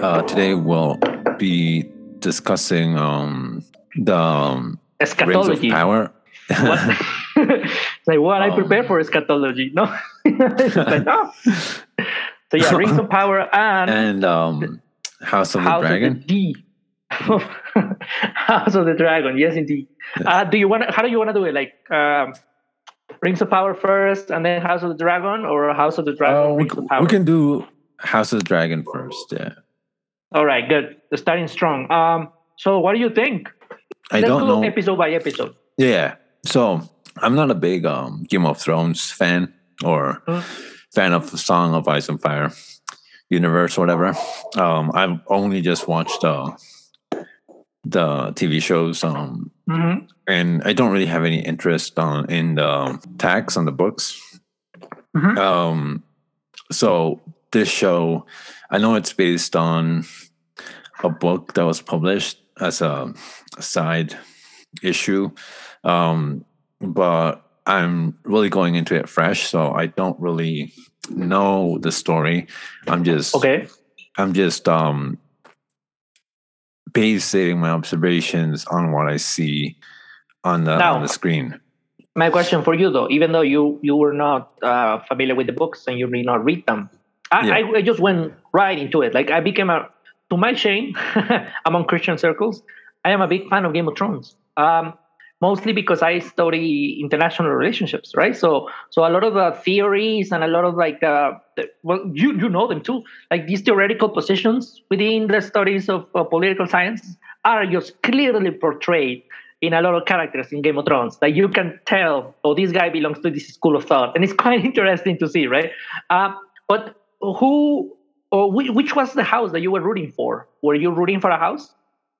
Uh, today we'll be discussing um, the um, Rings of. Power. What? It's like, I Um, prepare for eschatology. No. Like, no. So yeah, Rings of Power and, and um, House of House the Dragon. of the. House of the Dragon. Yes, indeed. Uh, do you want? How do you want to do it? Like um, Rings of Power first, and then House of the Dragon, or House of the Dragon? Uh, we, Rings of Power. we can do House of the Dragon first. Yeah, All right, good. Starting strong. Um, so what do you think? I Let's don't know. episode by episode. Yeah, so I'm not a big um, Game of Thrones fan or Hmm. fan of the Song of Ice and Fire universe, or whatever. Um, I've only just watched uh, the TV shows. Um, hmm and I don't really have any interest on in the tax on the books. Mhm. Um, so this show, I know it's based on a book that was published as a, a side issue, um, but I'm really going into it fresh, so I don't really know the story. I'm just Okay. I'm just um basing my observations on what I see on the Now- on the screen. My question for you, though, even though you you were not uh, familiar with the books and you did not read them, I, Yeah. I, I just went right into it. Like I became a, to my shame, among Christian circles, I am a big fan of Game of Thrones. Um, mostly because I study international relationships, right? So so a lot of the theories and a lot of like uh, the, well, you you know them too. Like these theoretical positions within the studies of uh, political science are just clearly portrayed in a lot of characters in Game of Thrones. Like you can tell, oh, this guy belongs to this school of thought, and it's quite interesting to see, right? Uh, but who or which, which was the house that you were rooting for? Were you rooting for a house?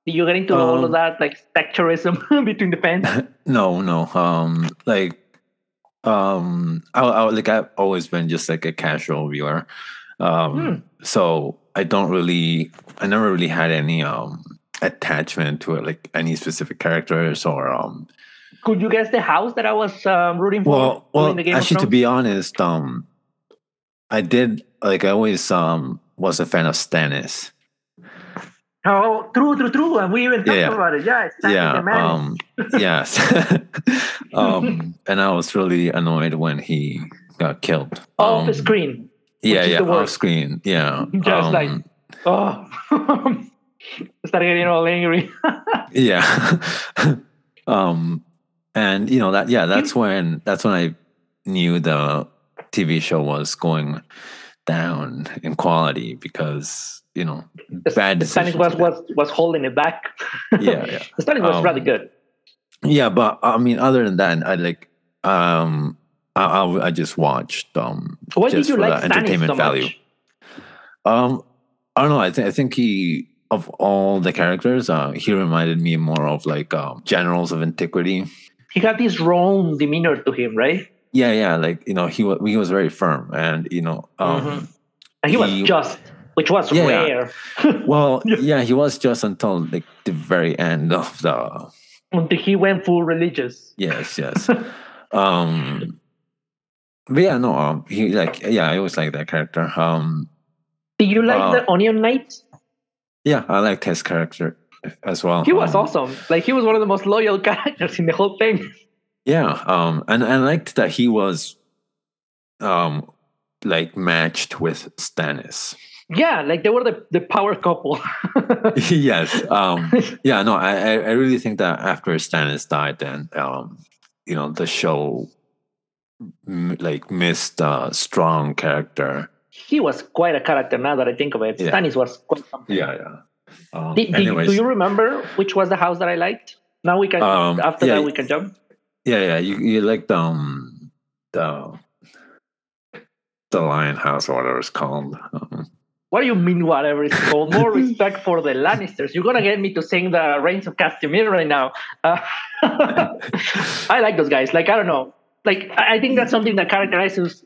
Did you get into all of Um, that like sectorism between the fans? no, no. Um, like, um, I, I like I've always been just like a casual viewer. Um, Hmm. so I don't really, I never really had any um attachment to it, like any specific characters or um. Could you guess the house that I was um, rooting for? Well, well, during the Game actually, to be honest, um, I did like I always um was a fan of Stannis. Oh, true, true, true. And we even talked Yeah, about it. Yeah, Stannis yeah um yes um and i was really annoyed when he got killed off um, the screen. yeah yeah off screen yeah Just like- um, Oh, start getting all angry. yeah um and you know that yeah that's when that's when i knew the tv show was going down in quality because you know bad Stannis was, was was holding it back. yeah yeah the Stannis was Um, rather good. Yeah, but I mean, other than that, I like um, I I, I just watched um, did just you for like the entertainment so value. much? Um, I don't know. I think I think he of all the characters, uh, he reminded me more of like um, generals of antiquity. He had this wrong demeanor to him, right? Yeah, yeah, like you know, he was he was very firm, and you know, um, Mhm. And he was just, which was Yeah, yeah. rare well, Yeah. yeah, he was just until like the very end of the until he went full religious. yes, yes. um, but yeah, no, um, he like yeah, I always like that character. Um, Did you like Uh, the Onion Knight? Yeah, I liked his character as well. He was Um, awesome. Like he was one of the most loyal characters in the whole thing. Yeah, um, and I liked that he was, um, like matched with Stannis. Yeah, like they were the, the power couple. yes. Um, yeah. No, I I really think that after Stannis died, then um, you know, the show m- like missed a strong character. he was quite a character now that I think of it. Yeah. Stannis was quite something. Yeah, yeah. Um, Did, did, do you remember which was the house that I liked? Now we can Um, after yeah. that we can jump. Yeah, yeah. You you liked um the the Lion House or whatever it's called. Um, What do you mean whatever it's called? More respect for the Lannisters. You're gonna get me to sing the Rains of Castamere right now. Uh, I like those guys. Like I don't know. Like I think that's something that characterizes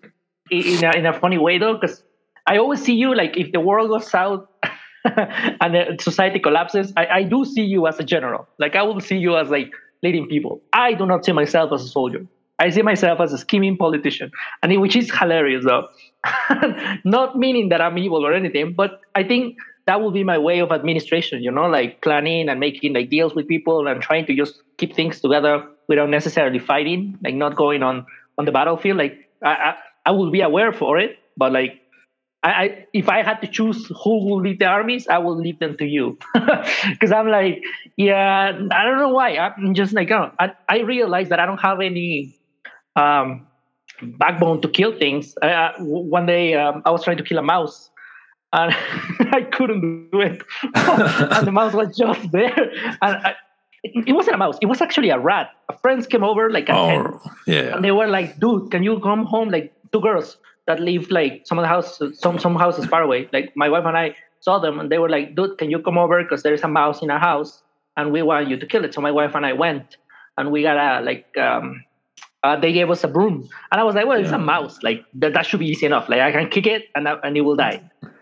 in a, in a funny way though, because I always see you like if the world goes south and the society collapses, I, I do see you as a general. Like I will see you as like leading people. I do not see myself as a soldier. I see myself as a scheming politician, and which is hilarious though. Not meaning that I'm evil or anything, but I think that will be my way of administration. You know, like planning and making like deals with people and trying to just keep things together without necessarily fighting, like not going on on the battlefield. Like I I, I will be aware for it, but like I, I, if I had to choose who will lead the armies, I will leave them to you, because I'm like, yeah, I don't know why. I'm just like, oh, I, I realize that I don't have any um, backbone to kill things. Uh, one day, um, I was trying to kill a mouse, and I couldn't do it, and the mouse was just there, and I, it wasn't a mouse. It was actually a rat. Friends came over like a oh, yeah, and they were like, "Dude, can you come home?" Like two girls that lived like some of the houses, some some houses far away. Like my wife and I saw them, and they were like, "Dude, can you come over? Because there's a mouse in our house, and we want you to kill it." So my wife and I went, and we got a like. um uh, they gave us a broom, and I was like, "Well, yeah. it's a mouse. Like that, that should be easy enough. Like I can kick it, and and it will die."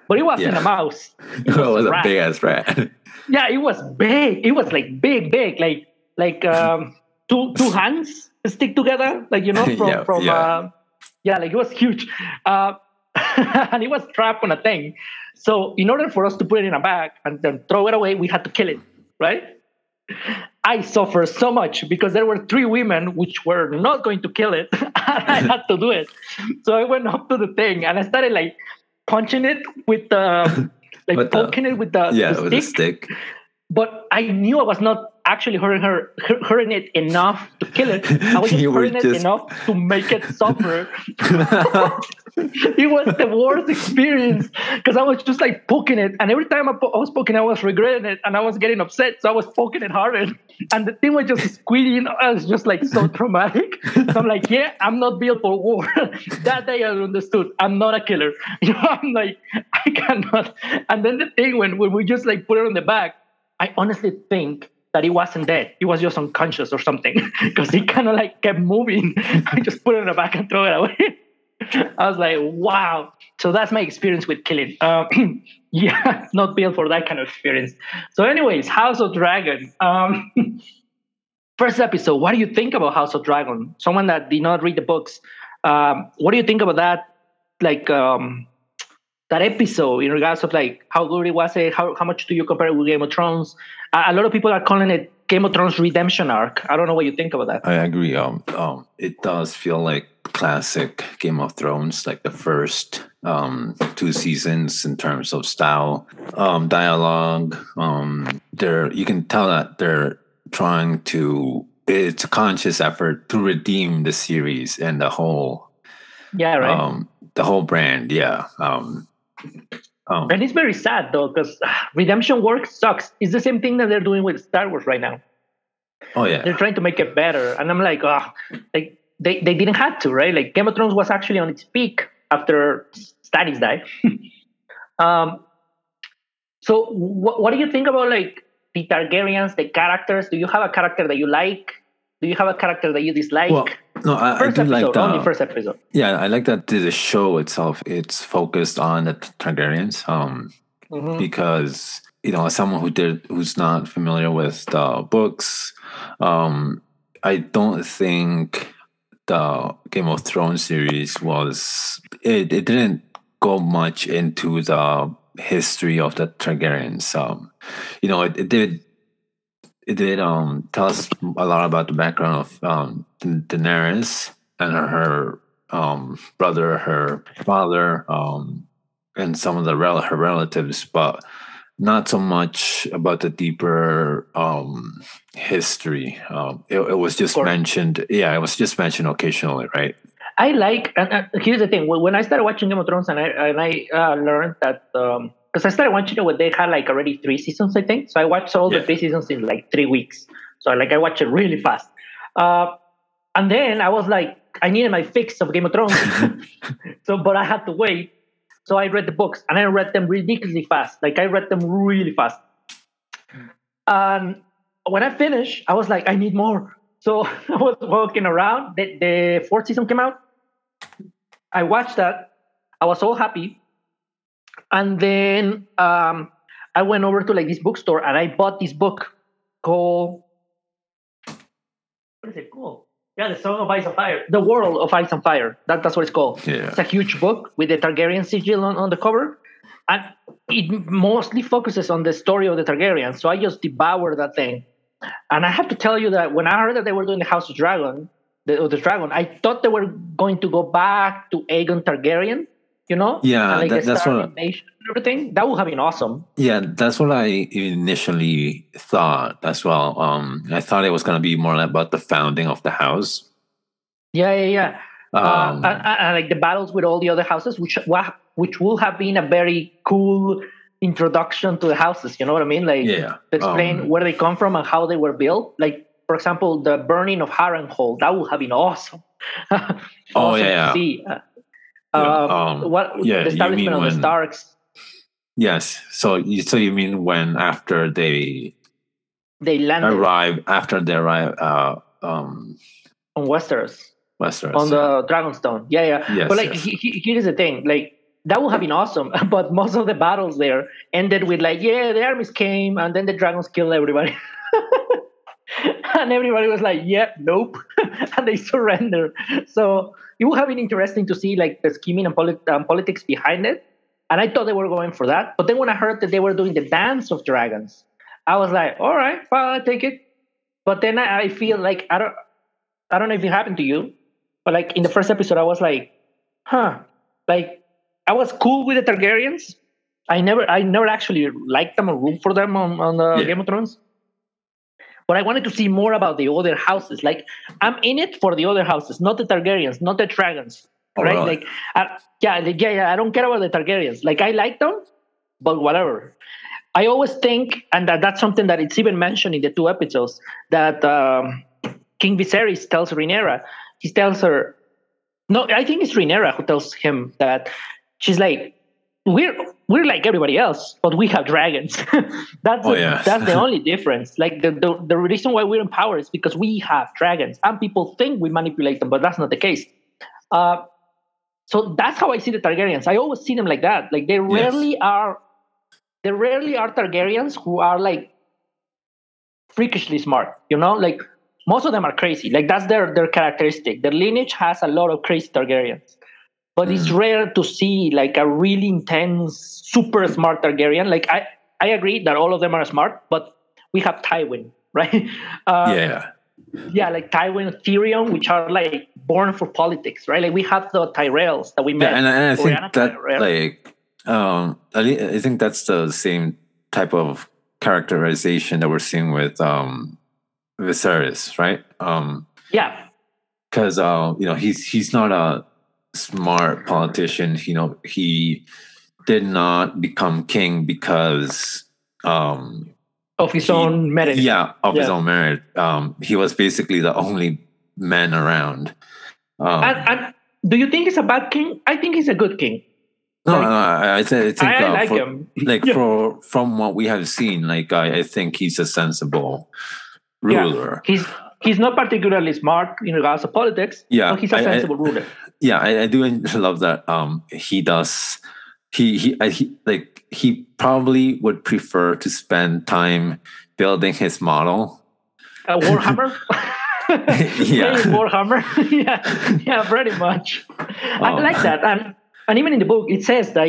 But it wasn't yeah. a mouse. It was, it was a, a big ass rat. yeah, it was big. It was like big, big, like like um, two two hands stick together, like you know, from yeah, from. Uh, yeah, like it was huge. Uh, and it was trapped on a thing. So in order for us to put it in a bag and then throw it away, we had to kill it, right? I suffered so much because there were three women which were not going to kill it. and I had to do it. So I went up to the thing and I started like punching it with the like with poking the, it with the, yeah, the with a stick. But I knew I was not actually hurting her, hurting it enough to kill it. I was just hurting it enough to make it suffer. it was the worst experience because I was just like poking it, and every time I, po- I, was poking, I was regretting it, and I was getting upset. So I was poking it harder, and the thing was just squealing. I was just like so traumatic. So I'm like, yeah, I'm not built for war. that day I understood I'm not a killer. You know, I'm like, I cannot. And then the thing when when we just like put it on the back, I honestly think that he wasn't dead. He was just unconscious or something because he kind of like kept moving. I just put it in the back and throw it away. I was like, wow. So that's my experience with killing. Uh, yeah, not built for that kind of experience. So, anyways, House of Dragon. Um, first episode. What do you think about House of Dragon? Someone that did not read the books. Um, what do you think about that? Like um, that episode in regards of like how good it was. It, how how much do you compare it with Game of Thrones? a lot of people are calling it Game of Thrones redemption arc. I don't know what you think about that. I agree. Um, um, it does feel like classic Game of Thrones, like the first um two seasons in terms of style, um, dialogue. Um, they're you can tell that they're trying to. It's a conscious effort to redeem the series and the whole. Yeah. Right. Um, the whole brand. Yeah. Um, Oh. And it's very sad though, because redemption work sucks. It's the same thing that they're doing with Star Wars right now. Oh yeah. They're trying to make it better. And I'm like, oh, like they, they didn't have to, right? Like Game of Thrones was actually on its peak after Stannis died. um so what, what do you think about like the Targaryens, the characters? Do you have a character that you like? Do you have a character that you dislike? Well, no, I, first I do episode, like the only first episode. Yeah, I like that the show itself. It's focused on the Targaryens, um, mm-hmm. because you know, as someone who did who's not familiar with the books, um, I don't think the Game of Thrones series was it, it didn't go much into the history of the Targaryens. Um, you know, it, it did did um, tell us a lot about the background of um, Daenerys and her, her um, brother, her father, um, and some of the rel- her relatives, but not so much about the deeper um, history. Um, it, it, was just mentioned. Yeah, it was just mentioned occasionally, right? I like. And, uh, here's the thing: when I started watching Game of Thrones, and I and I uh, learned that um, because I started watching it when they had like already three seasons, I think. So I watched all yeah. the three seasons in like three weeks. So like I watched it really fast. Uh, and then I was like, I needed my fix of Game of Thrones. so, but I had to wait. So I read the books and I read them ridiculously fast. Like I read them really fast. And when I finished, I was like, I need more. So I was walking around. The, the fourth season came out. I watched that. I was so happy. And then um, I went over to like this bookstore and I bought this book called what is it called? Yeah, the Song of Ice and Fire, the World of Ice and Fire. That, that's what it's called. Yeah. It's a huge book with the Targaryen sigil on, on the cover, and it mostly focuses on the story of the Targaryens. So I just devoured that thing, and I have to tell you that when I heard that they were doing the House of Dragon, the, of the Dragon, I thought they were going to go back to Aegon Targaryen. You know? Yeah, And, like that- that's what- and everything. That would have been awesome. Yeah, that's what I initially thought as well. Um, I thought it was going to be more about the founding of the house. Yeah, yeah, yeah. Um, uh, and, and- like the battles with all the other houses, which which will have been a very cool introduction to the houses. You know what I mean? Like yeah, to explain um, where they come from and how they were built. Like for example, the burning of Harrenhal. That would have been awesome. Oh, Awesome to yeah. See. Uh, Yeah, um, what yeah, the establishment mean of the when- Starks? yes. So you so you mean when after they They landed arrive after they arrive uh um on Westeros Westeros on the Dragonstone. Yeah, yeah. Yes, but like, yes. he, he, here's the thing: like that would have been awesome. But most of the battles there ended with like, yeah, the armies came, and then the dragons killed everybody. and everybody was like, yeah, nope, and they surrender. So it would have been interesting to see like the scheming and polit- um, politics behind it. And I thought they were going for that. But then when I heard that they were doing the dance of dragons, I was like, all right, fine, I'll take it. But then I, I feel like I don't, I don't know if it happened to you, but like in the first episode, I was like, huh, like I was cool with the Targaryens. I never, I never actually liked them or root for them on, on the Yeah. Game of Thrones. But I wanted to see more about the other houses. Like I'm in it for the other houses, not the Targaryens, not the dragons, Oh, right? really? Like, I, yeah, yeah, yeah. I don't care about the Targaryens. Like I like them, but whatever. I always think, and that, that's something that it's even mentioned in the two episodes that um, King Viserys tells Rhaenyra. He tells her, no, I think it's Rhaenyra who tells him that she's like, we're we're like everybody else, but we have dragons. that's Oh, the, yeah. that's the only difference. Like the, the the reason why we're in power is because we have dragons, and people think we manipulate them, but that's not the case. Uh, so that's how I see the Targaryens. I always see them like that. Like they rarely are, they rarely are Targaryens who are like freakishly smart. You know, like most of them are crazy. Like that's their their characteristic. Their lineage has a lot of crazy Targaryens, but it's Mm. rare to see like a really intense, super smart Targaryen. Like I I agree that all of them are smart, but we have Tywin, right? Uh, yeah. yeah, like Tywin, Tyrion, which are like born for politics, right? Like we have the Tyrells that we met. Yeah, and, and I think Oriana that Tyrell. like um I, I think that's the same type of characterization that we're seeing with um Viserys, right? Um yeah, because uh, you know he's he's not a smart politician. You know he did not become king because um of his He- own merit. yeah of his own merit. Um, he was basically the only man around. Um, And, and do you think he's a bad king? I think he's a good king. no, like- no, I, I, I think I, uh, like for- him. like Yeah. for from what we have seen, like I, I think he's a sensible Yeah. ruler. He's he's not particularly smart in regards to politics. Yeah, but he's a sensible ruler. Yeah I, I do love that um he does he he, I, he like he probably would prefer to spend time building his model Uh, Warhammer. Yeah. Warhammer. yeah, yeah, pretty much. I Um, like that, and and even in the book it says that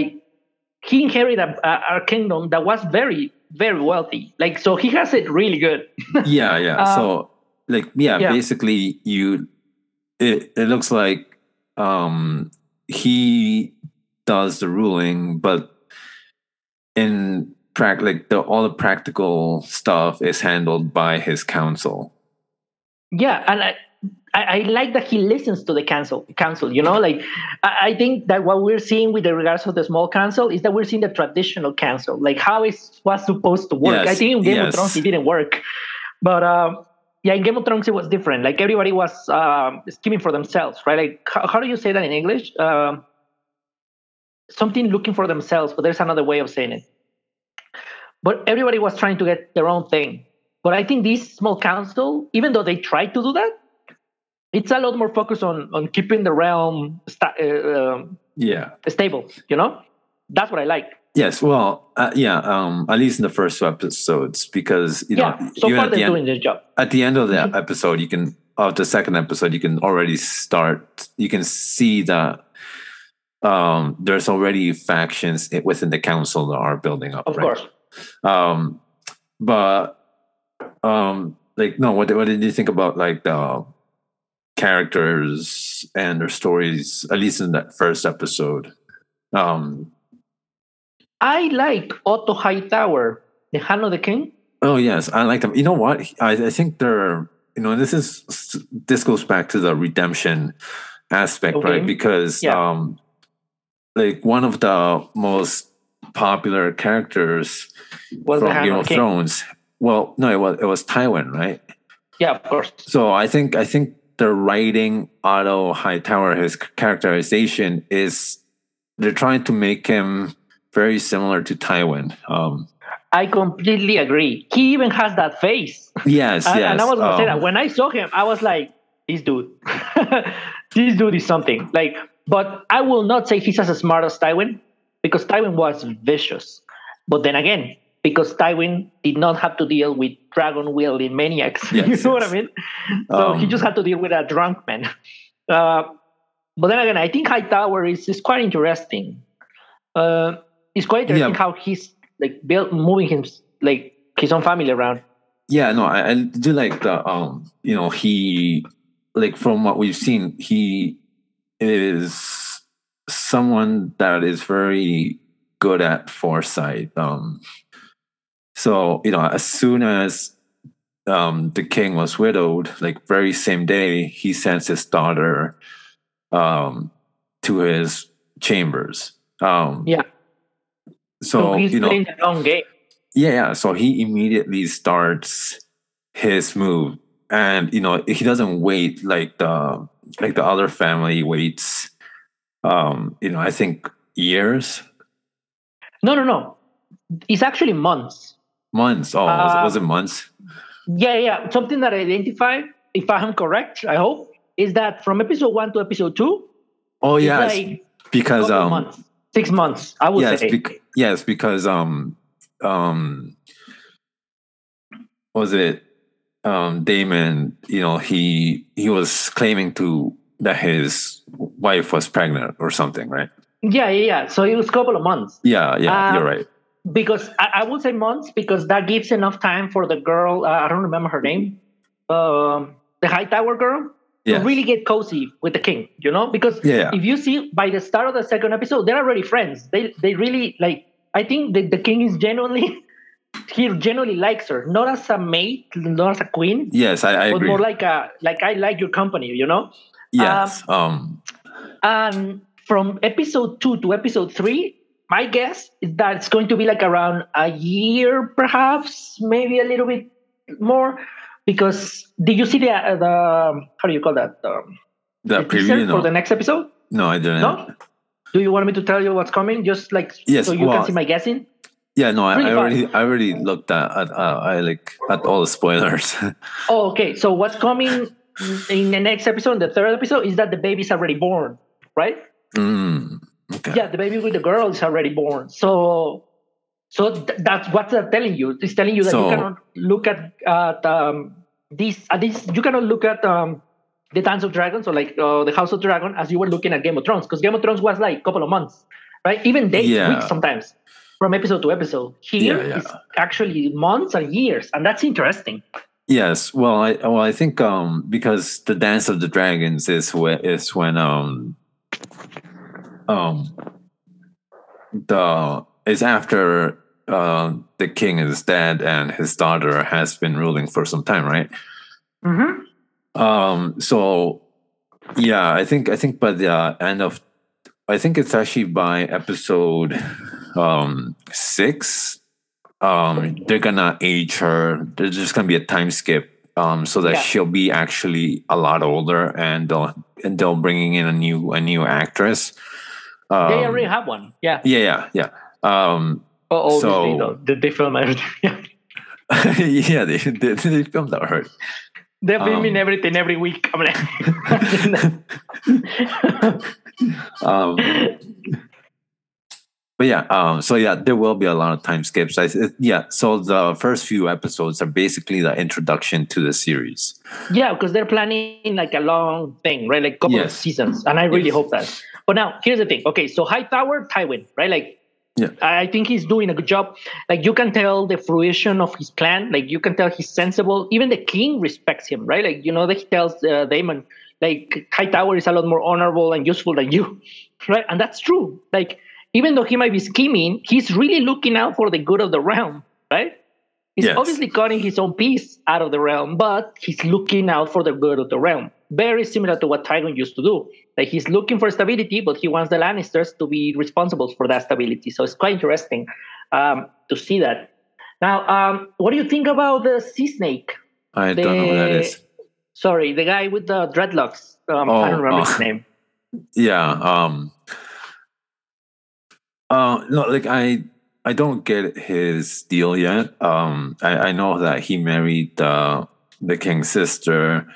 he inherited a, a, a kingdom that was very very wealthy. Like so, he has it really good. yeah yeah Um, so like yeah, yeah. basically you it, it looks like um he does the ruling but in prac like the all the practical stuff is handled by his council Yeah, and I, I, I like that he listens to the council. Council, you know, like I, I think that what we're seeing with the regards of the small council is that we're seeing the traditional council, like how it was supposed to work. I think in Game yes. of Thrones it didn't work, but uh, yeah, in Game of Thrones it was different. Like everybody was um scheming for themselves, right? Like how, how do you say that in English? Um, something looking for themselves, but there's another way of saying it. But everybody was trying to get their own thing. But I think this small council, even though they tried to do that, it's a lot more focused on on keeping the realm sta- uh, um, yeah stable. You know, that's what I like. Yes, well, uh, yeah. Um, at least in the first two episodes, because you yeah. know, So far at the they're end, doing their job. at the end of the Mhm. episode, you can of the second episode, you can already start. You can see that um, there's already factions within the council that are building up. Of right? course. Um, but um, like, no, what what did you think about like the characters and their stories? At least in that first episode. Um, I like Otto Hightower, the Hand of the King. Oh yes, I like them. You know what? I, I think they're you know this is this goes back to the redemption aspect, Okay. right? Because Yeah. um like one of the most popular characters Was from Game of of King. Thrones. Well, no, it was it was Tywin, right? Yeah, of course. So I think I think the writing Otto Hightower, his characterization is they're trying to make him very similar to Tywin. Um, I completely agree. He even has that face. yes, And, yes. and I was gonna say um, that when I saw him, I was like, "This dude, this dude is something." Like, but I will not say he's as smart as Tywin because Tywin was vicious. But then again, because Tywin did not have to deal with dragon wielding maniacs, you Yes, know what I mean? So he Um, just had to deal with a drunk man. Uh, but then again, I think Hightower is is quite interesting. Uh, it's quite interesting Yeah. how he's like built moving him like his own family around. Yeah, no, I, I do like the um, you know, he like from what we've seen, he is someone that is very good at foresight. Um so, you know, as soon as um the king was widowed, like very same day, he sends his daughter um to his chambers. Um Yeah. So, he's you know playing the long game. yeah, yeah. So he immediately starts his move, and you know he doesn't wait like the like the other family waits. Um, you know, I think years, No, no, no. It's actually months. months. Oh, was, it, Uh, was it months? Yeah, yeah. Something that I identify, if I'm correct, I hope, is that from episode one to episode two, Oh, yes, like because um, months, six months. I would yes, say. bec- yes, because um, um, was it um Daemon? You know, he he was claiming to that his wife was pregnant or something, right? yeah, yeah, yeah. So it was a couple of months. Yeah, yeah, Uh, you're right. because I, I would say months because that gives enough time for the girl. Uh, I don't remember her name, um, the Hightower girl, Yeah. to really get cozy with the king. You know, because Yeah, if you see by the start of the second episode, they're already friends. They they really like. I think the, the king is genuinely he genuinely likes her, not as a mate, not as a queen, Yes, I, I but agree. more like a like I like your company. You know. yes. Um, And from episode two to episode three, my guess is that it's going to be like around a year, perhaps, maybe a little bit more. Because did you see the uh, the how do you call that um, the the preview, no, for the next episode? no, I didn't. No. Do you want me to tell you what's coming? Just like Yes, so you well- can see my guessing. Yeah, no, I, Really I fun. already, I already looked at, at uh, I like at all the spoilers. Oh, okay. So what's coming in the next episode, the third episode, is that the baby's already born, right? mm, okay. yeah the baby with the girl is already born so so th- that's what they're telling you it's telling you that So- you cannot look at at um these at this you cannot look at um the dance of dragons or like uh, the house of dragon as you were looking at game of thrones because game of thrones was like a couple of months right even days Yeah. weeks sometimes from episode to episode here Yeah, yeah. it's actually months and years and that's interesting Yes. Well, I well I think um because the Dance of the Dragons is when is when um um the is after uh, the king is dead and his daughter has been ruling for some time, right? mm-hmm. Um, so yeah, I think I think by the end of I think it's actually by episode um six. Um, they're gonna age her. There's just gonna be a time skip. Um, so that Yeah. she'll be actually a lot older, and they'll and they'll bringing in a new a new actress. Um, they already have one yeah yeah, yeah, yeah. Um, oh, obviously so- though, they, they film everything yeah yeah, they, they they filmed that hurt. They're filming Um, everything every week. I'm like, Um, but yeah, um, so yeah, there will be a lot of time skips. I, yeah, so the first few episodes are basically the introduction to the series. Yeah, because they're planning like a long thing, right? Like couple yes. of seasons, and I really yes. hope that. But now here's the thing. Okay, so Hightower, Tywin, right? Like, yeah, I think he's doing a good job. Like you can tell the fruition of his plan. Like you can tell he's sensible. Even the king respects him, right? Like you know that he tells uh, Daemon, like Hightower is a lot more honorable and useful than you, right? And that's true. Like even though he might be scheming, he's really looking out for the good of the realm, right? He's yes. obviously cutting his own piece out of the realm, but he's looking out for the good of the realm. Very similar to what Tywin used to do. Like he's looking for stability, but he wants the Lannisters to be responsible for that stability. So it's quite interesting um, to see that. Now, um, what do you think about the sea snake? I the, don't know who that is. Sorry, the guy with the dreadlocks. Um, oh, I don't remember his name. Yeah. Um, uh, no, like I, I don't get his deal yet. Um, I, I know that he married the the king's sister,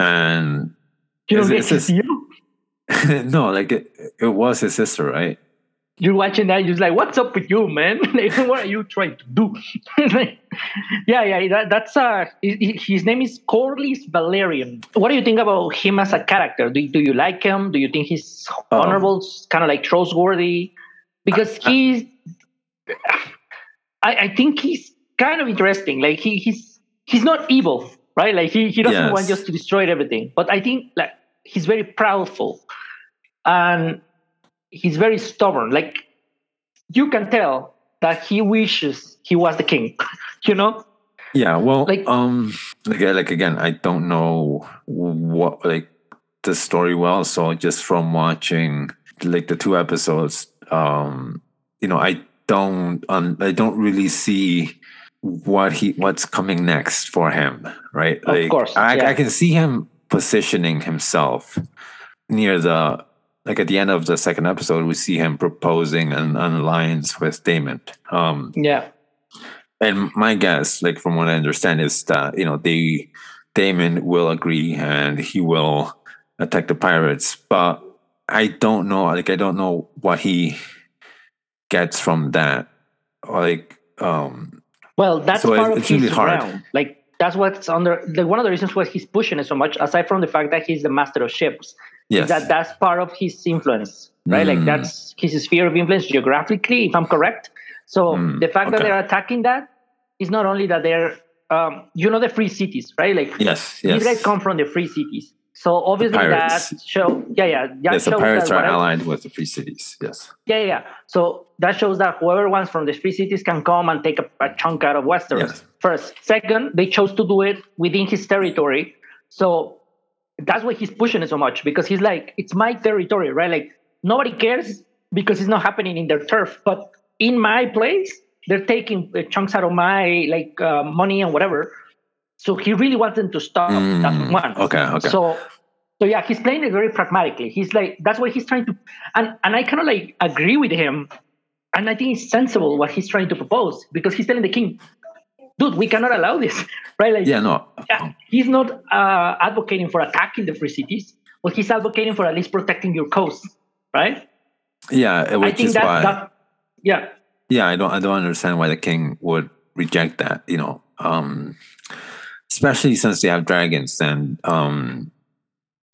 and you don't get his deal. no, like it, it was his sister, right? You're watching that, you're like, "What's up with you, man? what are you trying to do?" yeah, yeah, that, that's uh, his name is Corlys Velaryon. What do you think about him as a character? Do do you like him? Do you think he's um, honorable, um, kind of like trustworthy? Because he's, I, I think he's kind of interesting. Like he he's he's not evil, right? Like he he doesn't yes. want just to destroy everything. But I think like he's very proudful, and he's very stubborn. Like you can tell that he wishes he was the king. you know? Yeah. Well, like um, like like again, I don't know what like the story well. So just from watching like the two episodes, um, you know, I don't um, I don't really see what he what's coming next for him, right? Like, of course, I, yeah. I can see him positioning himself near the like at the end of the second episode, we see him proposing an, an alliance with Daemon. Um, yeah. And my guess, like from what I understand, is that you know they Daemon will agree and he will attack the pirates, but I don't know. Like I don't know what he gets from that. Like, um, well, that's so part it, of his really realm. Like that's what's under. Like one of the reasons why he's pushing it so much, aside from the fact that he's the master of ships, yes. that that's part of his influence, right? Mm. Like that's his sphere of influence geographically, if I'm correct. So mm. the fact okay. that they're attacking that is not only that they're, um, you know, the free cities, right? Like yes, yes. these guys come from the free cities. So obviously that show, yeah, yeah, that yes, the pirates are aligned with the free cities. Yes. Yeah, yeah. So that shows that whoever wants from the free cities can come and take a, a chunk out of Westeros. Yes. First, second, they chose to do it within his territory. So that's why he's pushing it so much because he's like, it's my territory, right? Like nobody cares because it's not happening in their turf, but in my place, they're taking chunks out of my like uh, money and whatever. So he really wants them to stop mm, that one. Okay, okay. So so yeah, he's playing it very pragmatically. He's like that's what he's trying to and and I kind of like agree with him. And I think it's sensible what he's trying to propose because he's telling the king, dude, we cannot allow this, right? Like, yeah, no. Yeah, he's not uh, advocating for attacking the free cities, but he's advocating for at least protecting your coast, right? Yeah, which I think is that, why. That, yeah. Yeah, I don't. I don't understand why the king would reject that. You know, um, especially since they have dragons, and um,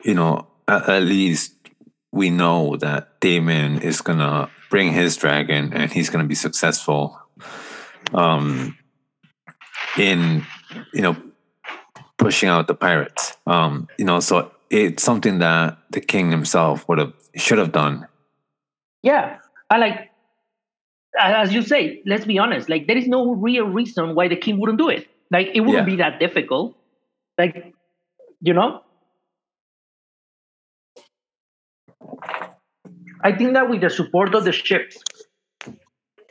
you know, at, at least we know that Daemon is gonna bring his dragon, and he's gonna be successful. Um, in you know pushing out the pirates. Um, you know, so it's something that the king himself would have should have done. Yeah, I like as you say. Let's be honest. Like there is no real reason why the king wouldn't do it. Like it wouldn't yeah. be that difficult. Like you know. I think that with the support of the ships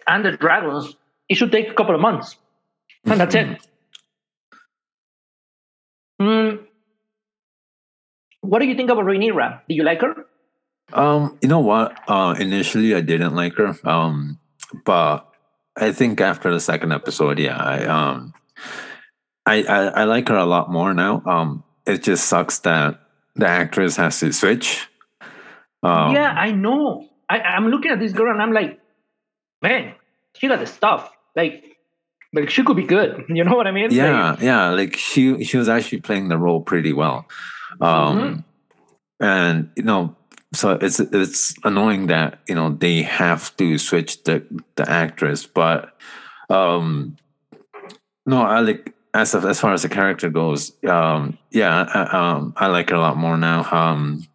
and the dragons, it should take a couple of months and that's it. Mm. What do you think about Rhaenyra? Do you like her? Um, you know what? Uh, initially, I didn't like her. Um, but I think after the second episode, yeah, I um, I, I, I like her a lot more now. Um, it just sucks that the actress has to switch. Um, yeah, I know. I, I'm looking at this girl and I'm like, man, she got the stuff. Like, like she could be good. You know what I mean? Yeah, Like, yeah. Like she she was actually playing the role pretty well. Um Mhm. and you know, so it's it's annoying that, you know, they have to switch the the actress, but um no, I like as of, as far as the character goes, um yeah, I, um I like her a lot more now. Um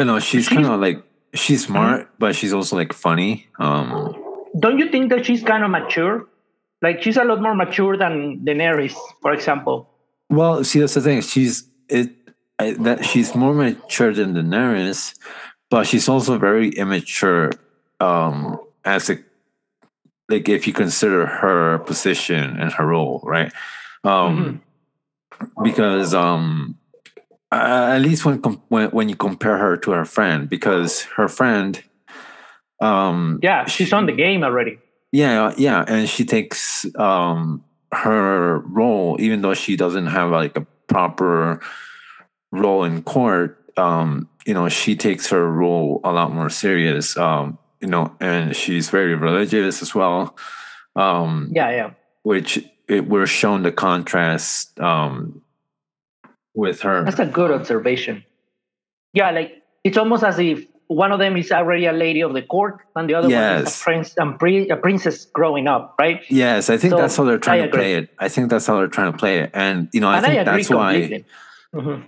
you know, she's kind of like she's smart, but she's also like funny. Um don't you think that she's kind of mature? Like she's a lot more mature than Daenerys, for example. Well, see, that's the thing. She's it I, that she's more mature than Daenerys, but she's also very immature. Um, as a like, if you consider her position and her role, right? Um, because um, uh, at least when, when when you compare her to her friend, because her friend, um, Yeah, she's on the game already. yeah, yeah, and she takes um her role, even though she doesn't have like a proper role in court. Um, you know, she takes her role a lot more serious. Um, you know, and she's very religious as well. Um, Yeah, yeah. which it, we're shown the contrast um with her. That's a good observation. Yeah, like it's almost as if one of them is already a lady of the court and the other one is a prince and pri- a princess growing up, right? Yes, I think So, that's how they're trying to play it. I think that's how they're trying to play it, and you know, I and I think agree that's why. completely. Mhm.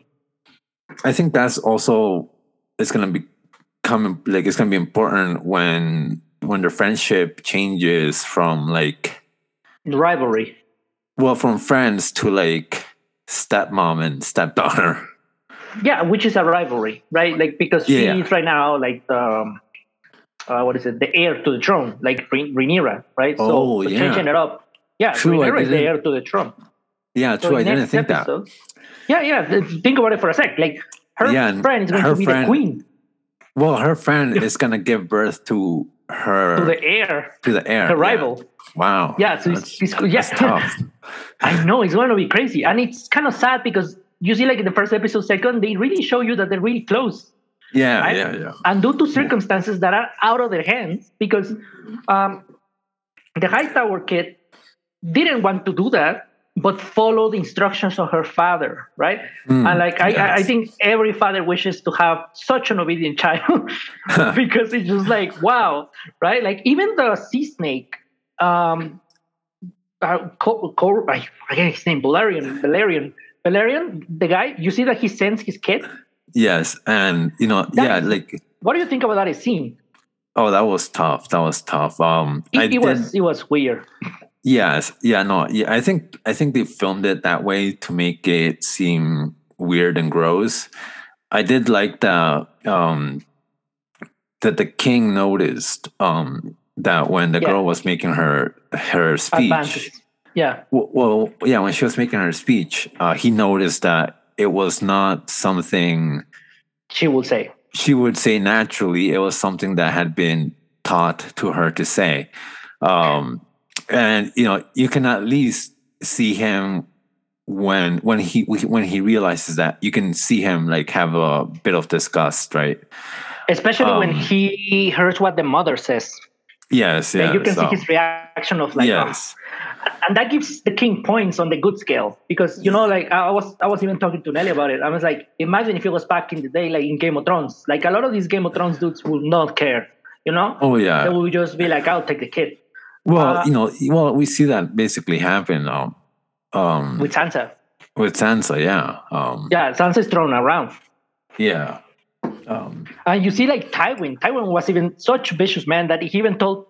I think that's also it's gonna be come like it's gonna be important when when the friendship changes from like rivalry. well from friends to like stepmom and stepdaughter. Yeah, which is a rivalry, right? Like because Yeah. she's right now like um, uh, what is it? The heir to the throne, like Rha- Rhaenyra, right? Oh, so, so yeah. changing it up. Yeah, True, Rhaenyra is the heir to the throne. Yeah, So true. I didn't think that. Yeah, yeah. Think about it for a sec. Like her Yeah, friend is going to be friend- the queen Well, her friend is gonna give birth to her to the heir, to the heir. her yeah. rival. Wow. Yeah, so that's, it's, it's yeah. I know it's going to be crazy, and it's kind of sad because you see, like in the first episode, second, they really show you that they're really close, Yeah, Right? yeah, yeah. and due to circumstances that are out of their hands, because um, the Hightower kid didn't want to do that, but follow the instructions of her father, right? Mm, and like I, I, I think every father wishes to have such an obedient child because it's just like wow, right? Like even the sea snake, um, uh, Co- Co- I forget his name, Velaryon, Velaryon, Velaryon, the guy. You see that he sends his kid. Yes, and you know, That yeah, is- like What do you think about that scene? oh, that was tough. That was tough. Um, It, it was it was weird. Yes, yeah, no, yeah. I think I think they filmed it that way to make it seem weird and gross. I did like the um that the king noticed um that when the Yeah. girl was making her her speech. Advances. Yeah, Well, well, yeah, when she was making her speech, uh, he noticed that it was not something she would say. she would say naturally. It was something that had been taught to her to say. Um, and you know, you can at least see him when when he when he realizes that you can see him like have a bit of disgust, right? Especially when Um, he hears what the mother says. Yes, Yeah, yes. you can see um, his reaction of like, "Ah, yes, and that gives the king points on the good scale because you know like i was i was even talking to nelly about it i was like imagine if it was back in the day like in game of thrones like a lot of these game of thrones dudes will not care you know oh yeah they will just be like i'll take the kid Well, uh, you know, well, we see that basically happen. Um, um, with sansa with Sansa, yeah, um, yeah sansa's thrown around yeah. Um, and you see like tywin tywin was even such a vicious man that he even told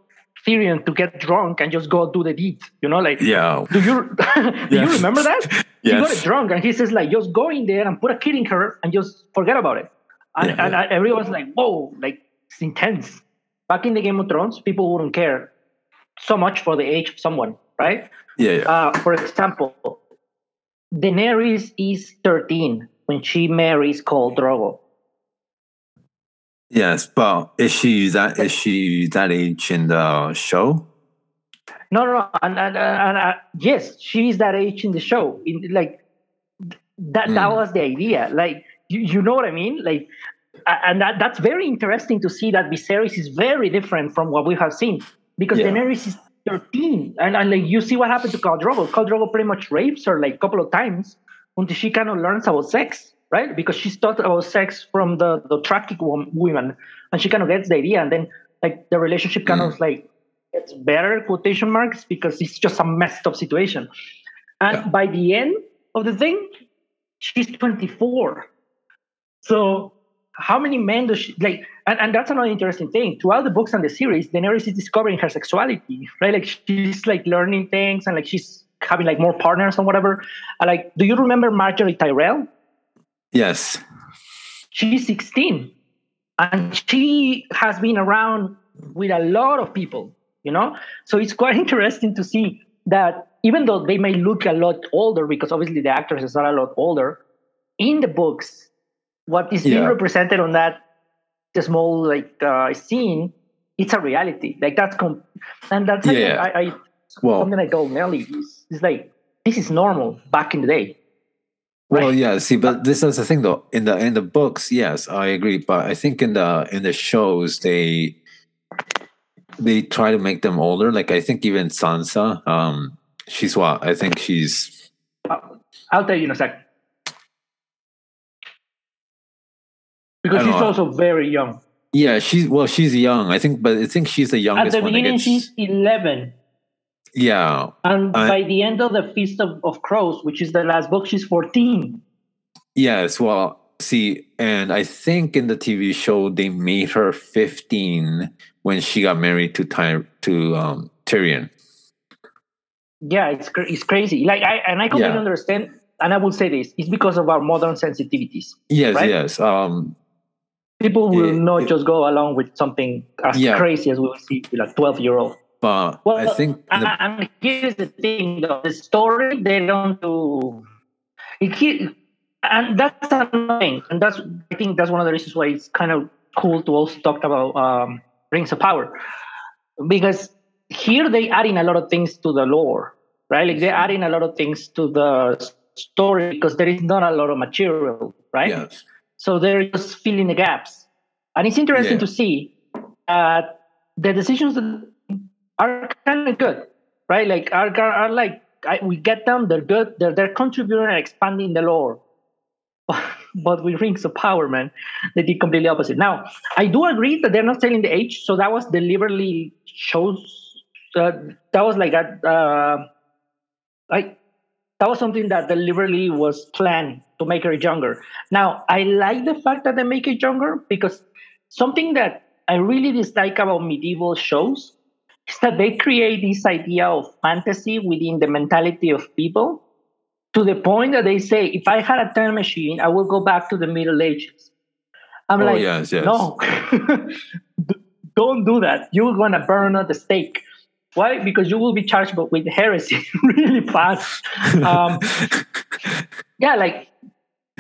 Tyrion to get drunk and just go do the deed you know like yeah, do you do you remember that he got Yes. drunk and he says like just go in there and put a kid in her and just forget about it and, Yeah, and yeah. everyone's like whoa like it's intense back in the game of thrones people wouldn't care so much for the age of someone right yeah, yeah. uh, for example daenerys is 13 when she marries Khal drogo yes, but is she that is she that age in the show? no no no and, and, and, uh, yes she's that age in the show in, like that that Mm. was the idea like you, you know what i mean like and that, that's very interesting to see that Viserys is very different from what we have seen because Yeah. Daenerys is 13, and, and like you see what happened to Khal Drogo. Khal Drogo pretty much rapes her like a couple of times until she kind of learns about sex, right? Because she's taught about sex from the the traffic wom- women, and she kind of gets the idea, and then like the relationship kind of mm. like gets better quotation marks because it's just a messed up situation. And Yeah. by the end of the thing, she's 24. So how many men does she like? And, and that's another interesting thing. Throughout the books and the series, Daenerys is discovering her sexuality, right? Like she's like learning things and like she's having like more partners and whatever. And, like, do you remember Margaery Tyrell? Yes. She's 16 and she has been around with a lot of people, you know? So it's quite interesting to see that even though they may look a lot older, because obviously the actresses are a lot older, in the books, what is being represented on that small like uh, scene, it's a reality. Like that's com- and that's Yeah. I, I Well, something I told Nelly is, is like this is normal back in the day. Well, Right. yeah. See, but this is the thing, though. In the in the books, yes, I agree. But I think in the in the shows, they they try to make them older. Like I think even Sansa, um, she's what? I think she's I'll tell you in a sec. Because she's know. also very young. yeah, she's well, she's young. I think, but I think she's the youngest. At the beginning, gets- she's 11. yeah, And I- by the end of the Feast of, of Crows, which is the last book, she's 14. yes. Well, see, and I think in the TV show they made her fifteen when she got married to Ty- to um, Tyrion. Yeah, it's, cra- it's crazy. Like I And I completely Yeah. understand. And I will say this it's because of our modern sensitivities. Yes, Right? yes. Um, People will Eh, not eh, just go along with something as Yeah. crazy as we will see with a 12 year old. but Well, I think and, the, and here's the thing: though, the story they don't do. It, and that's annoying, and that's I think that's one of the reasons why it's kind of cool to also talk about um, Rings of Power, because here they add in a lot of things to the lore, right? Like they add in a lot of things to the story because there is not a lot of material, right? yes. So they're just filling the gaps. And it's interesting Yeah. to see that the decisions are kind of good, right? Like are, are, are like I, we get them, they're good, they're they're contributing and expanding the lore. but with Rings of Power, man, they did completely opposite. Now, I do agree that they're not telling the age, so that was deliberately shows. Uh, that was like a uh, like that was something that deliberately was planned to make her younger. Now, I like the fact that they make it younger because something that I really dislike about medieval shows is that they create this idea of fantasy within the mentality of people to the point that they say, if I had a time machine, I will go back to the Middle Ages. I'm Oh, like, yes, yes. no, don't do that. You're going to burn at the stake. Why? Because you will be charged with heresy really fast. Um, yeah, like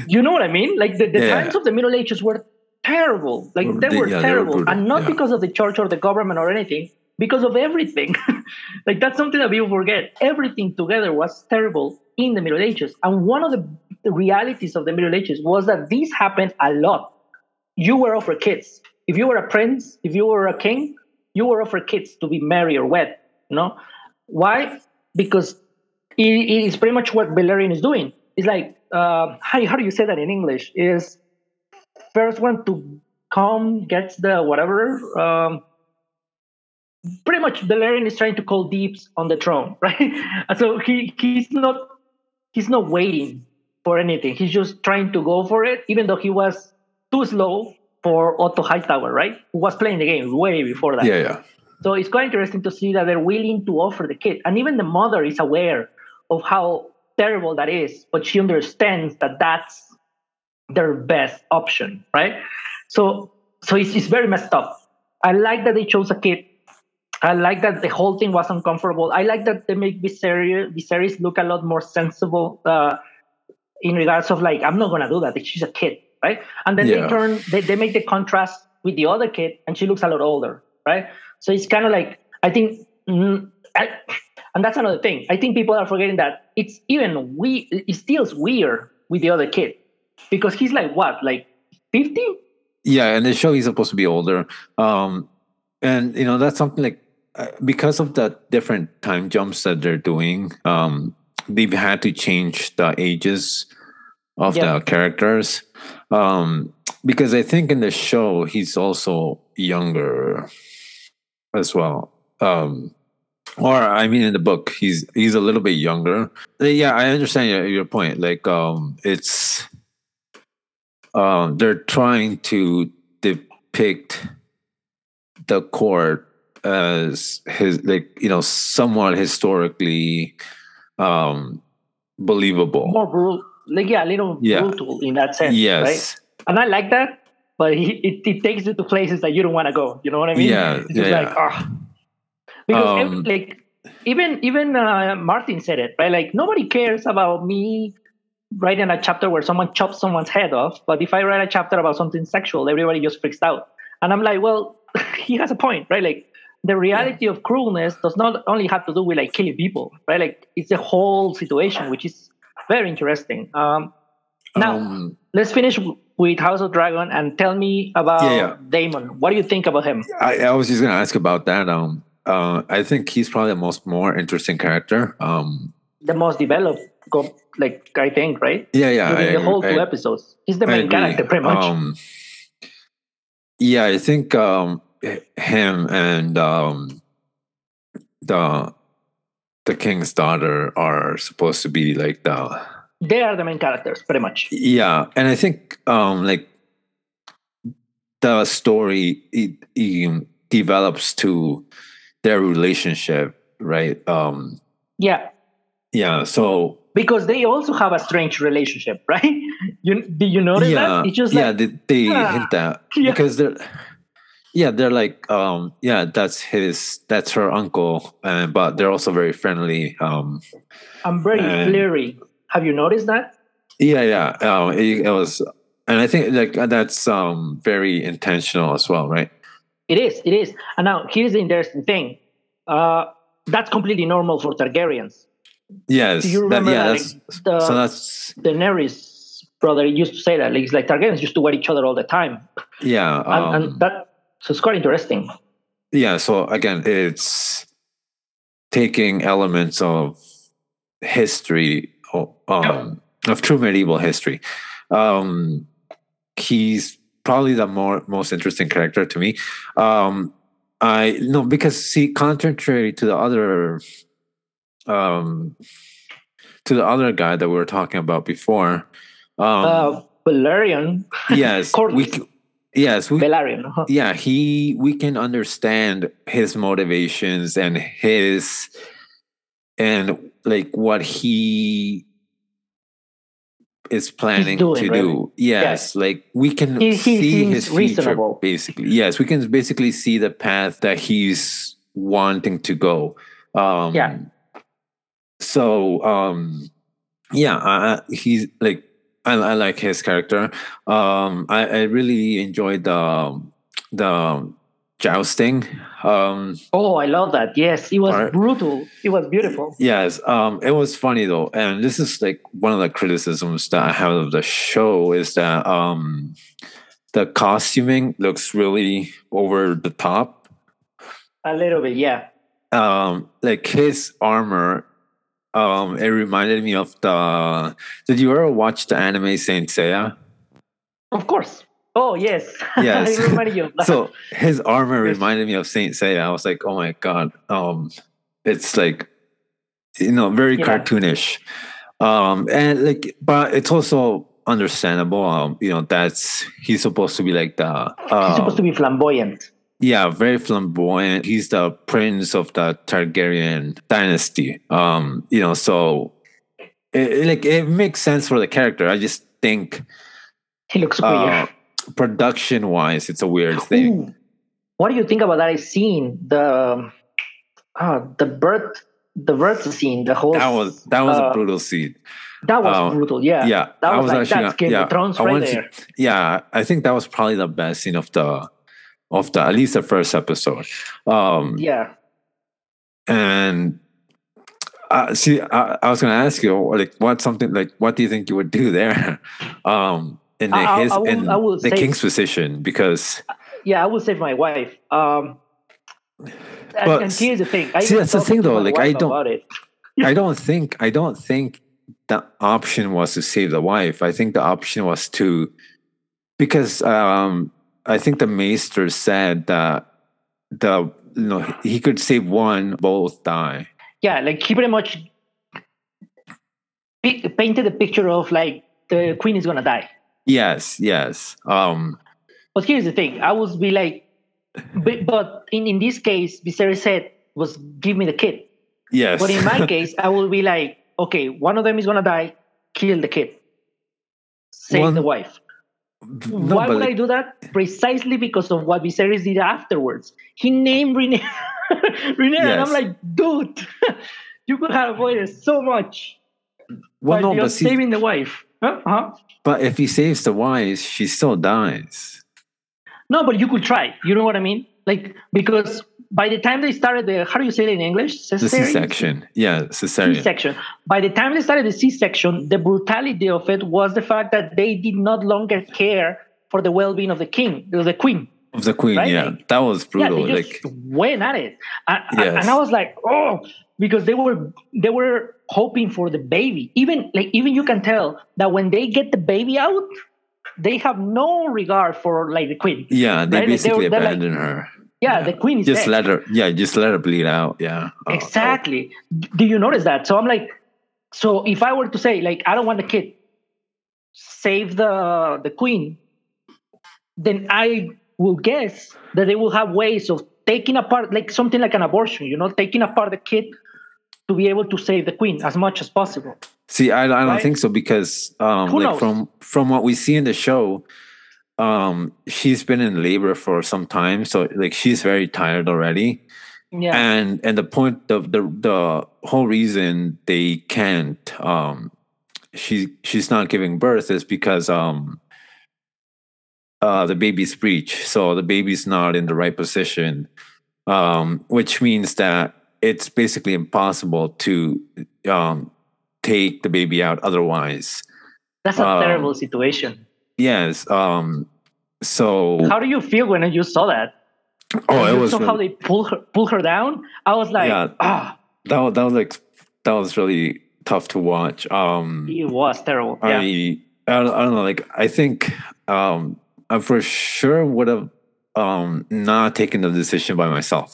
you know what I mean. Like the, the Yeah. times of the Middle Ages were terrible. Like they they- were yeah, they were terrible, and not yeah. because of the church or the government or anything, because of everything. like that's something that people forget. Everything together was terrible in the Middle Ages, and one of the, the realities of the Middle Ages was that this happened a lot. You were offered kids. If you were a prince, if you were a king, you were offered kids to be married or wed. Know why? Because it, it is pretty much what Velaryon is doing. It's like uh, how, how do you say that in English? Is first one to come gets the whatever. Um, pretty much, Velaryon is trying to call Deeps on the throne, right? So he he's not he's not waiting for anything. He's just trying to go for it, even though he was too slow for Otto Hightower, right? Who was playing the game way before that. yeah, yeah. So it's quite interesting to see that they're willing to offer the kid. And even the mother is aware of how terrible that is, but she understands that that's their best option, right? So so it's, it's very messed up. I like that they chose a kid. I like that the whole thing was uncomfortable. I like that they make Viserys, Viserys look a lot more sensible uh, in regards of like, I'm not gonna do that. She's a kid, right? And then Yeah. they turn, they, they make the contrast with the other kid, and she looks a lot older, right? So it's kind of like I think, mm, I, and that's another thing. I think people are forgetting that it's even we. It feels weird with the other kid because he's like what, like fifty, yeah, and the show he's supposed to be older. Um, and you know that's something like uh, because of the different time jumps that they're doing, um, they've had to change the ages of Yeah. the characters. Um, because I think in the show he's also younger as well. Um, or I mean, in the book he's he's a little bit younger. Uh, Yeah, I understand your, your point. Like, um, it's um, they're trying to depict the court as his like you know somewhat historically um believable More brutal, like yeah, a little Yeah. brutal in that sense, right? yes And I like that, but he, it, it takes you to places that you don't want to go. You know what I mean? Yeah, It's just yeah, like ah, because ev- Um, like even even uh, Martin said it right. Like nobody cares about me writing a chapter where someone chops someone's head off, but if I write a chapter about something sexual, everybody just freaks out. And I'm like, well, he has a point, right? Like the reality of cruelness does not only have to do with like killing people, right? Like it's a whole situation, which is very interesting. Um, now um, let's finish with House of Dragon and tell me about Yeah, yeah. Daemon. What do you think about him? I, I was just gonna ask about that um uh i think he's probably the most more interesting character um The most developed, like I think, right? yeah yeah During I the whole agree. two I- episodes, he's the main character, pretty much. Um, yeah, I think um, him and um, the the king's daughter are supposed to be like the they are the main characters, pretty much. yeah, and I think um, like the story it, it develops to their relationship, right? Um, Yeah, yeah, so because they also have a strange relationship, right? You did you notice yeah, that? It's just yeah, like they, they Ah, hint that yeah. because they're yeah, they're like um yeah, that's his that's her uncle, uh, but they're also very friendly. Um I'm very and- flirty. Have you noticed that? yeah, yeah, um, it, it was, and I think like that's um very intentional as well, right? It is. It is. And now here's the interesting thing. Uh, that's completely normal for Targaryens. Yes, Do you that- remember yeah, like, that's the so that's Daenerys brother used to say that? Like, it's like Targaryens used to wear each other all the time, yeah, and, um, and that so it's quite interesting. yeah. So again, it's taking elements of history, um, of true medieval history. Um, he's probably the more most interesting character to me. Um, I no because see, contrary to the other, um, to the other guy that we were talking about before. Um, uh, Velaryon, yes, we yes we Velaryon. uh-huh. yeah he we can understand his motivations and his and like what he is planning doing, to right? do yes like we can He- he see his future reasonable. basically yes we can basically see the path that he's wanting to go um Yeah. so um yeah I, I- he's like I, I like his character um i, I really enjoyed the the jousting um Oh, I love that. Yes, it was Alright. brutal. It was beautiful. yes um it was funny though and this is like one of the criticisms that i have of the show is that um the costuming looks really over the top A little bit, yeah. um like his armor um it reminded me of the did you ever watch the anime saint seiya Of course. Oh yes. Yes. I remember you. so his armor reminded me of Saint Seiya. I was like, oh my god, um, it's like you know very Yeah. cartoonish, um, and like, but it's also understandable. Um, you know, that's he's supposed to be like the He's supposed to um, be flamboyant. yeah, very flamboyant. He's the prince of the Targaryen dynasty. Um, you know, so it, it, like it makes sense for the character. I just think He looks uh, weird. Production wise, it's a weird thing. Ooh. What do you think about that scene? The ah, the birth, the birth scene. The whole That was that was uh, a brutal scene. that was um, brutal. Yeah, yeah, that I was, like actually that's Game yeah, of Thrones I right wanted to- there. Yeah, I think that was probably the best scene of the of the at least the first episode. Um, Yeah, and uh, see, I, I was going to ask you, like, what something like, what do you think you would do there? Um, in the, I- his I will- I will the say- king's position because Yeah, I would save my wife. Um, and, But and here's the thing. I see, that's the thing though, like, I don't- it. I don't think I don't think the option was to save the wife. I think the option was to because um I think the maester said that the you know he could save one, both die. Yeah, like he pretty much painted a picture of like the queen is gonna die. Yes, yes. Um But here's the thing: I would be like, but, but in, in this case, Viserys said was give me the kid. yes. But in my case, I will be like, okay, one of them is gonna die, kill the kid, save One- the wife. no, Why would I do that? Precisely because of what Viserys did afterwards. He named Rhaenyra, Rhaenyra and I'm like, dude, you could have avoided so much well, by no, but see, saving the wife. Huh? Huh? but if he saves the wife, she still dies. No, but you could try. You know what I mean? Like because by the time they started the how do you say it in English? The C-section, yeah, cesarean. C-section. By the time they started the C-section, the brutality of it was the fact that they did not longer care for the well-being of the king, of the queen. Of the queen. Right? Yeah, Like- that was brutal. Yeah, like, went at it, Yes. and I was like, oh, because they were they were hoping for the baby. Even like even you can tell that when they get the baby out, they have no regard for like the queen. yeah, they Right? Like, they basically they're like- her. Yeah, Yeah. the queen is Just dead. let her. Yeah, just let her bleed out. Yeah. Oh, oh. exactly. Do you notice that? So I'm like, so if I were to say like I don't want the kid, save the the queen, then I will guess that they will have ways of taking apart like something like an abortion, you know, taking apart the kid to be able to save the queen as much as possible. See, I, I don't Right? think so because um, Who like knows? from from what we see in the show, um, she's been in labor for some time, so like she's very tired already. Yeah. And and the point the the the whole reason they can't um she she's not giving birth is because um uh the baby's breech. So the baby's not in the right position. Um, which means that it's basically impossible to um take the baby out otherwise. That's a um, terrible situation. Yes. Um so How do you feel when you saw that? oh it you was saw how they pull her pull her down. I was like, Yeah. ah, that was, that was like that was really tough to watch. Um it was terrible. Yeah. I, I don't, I don't know. Like I think um, I for sure would have um, not taken the decision by myself.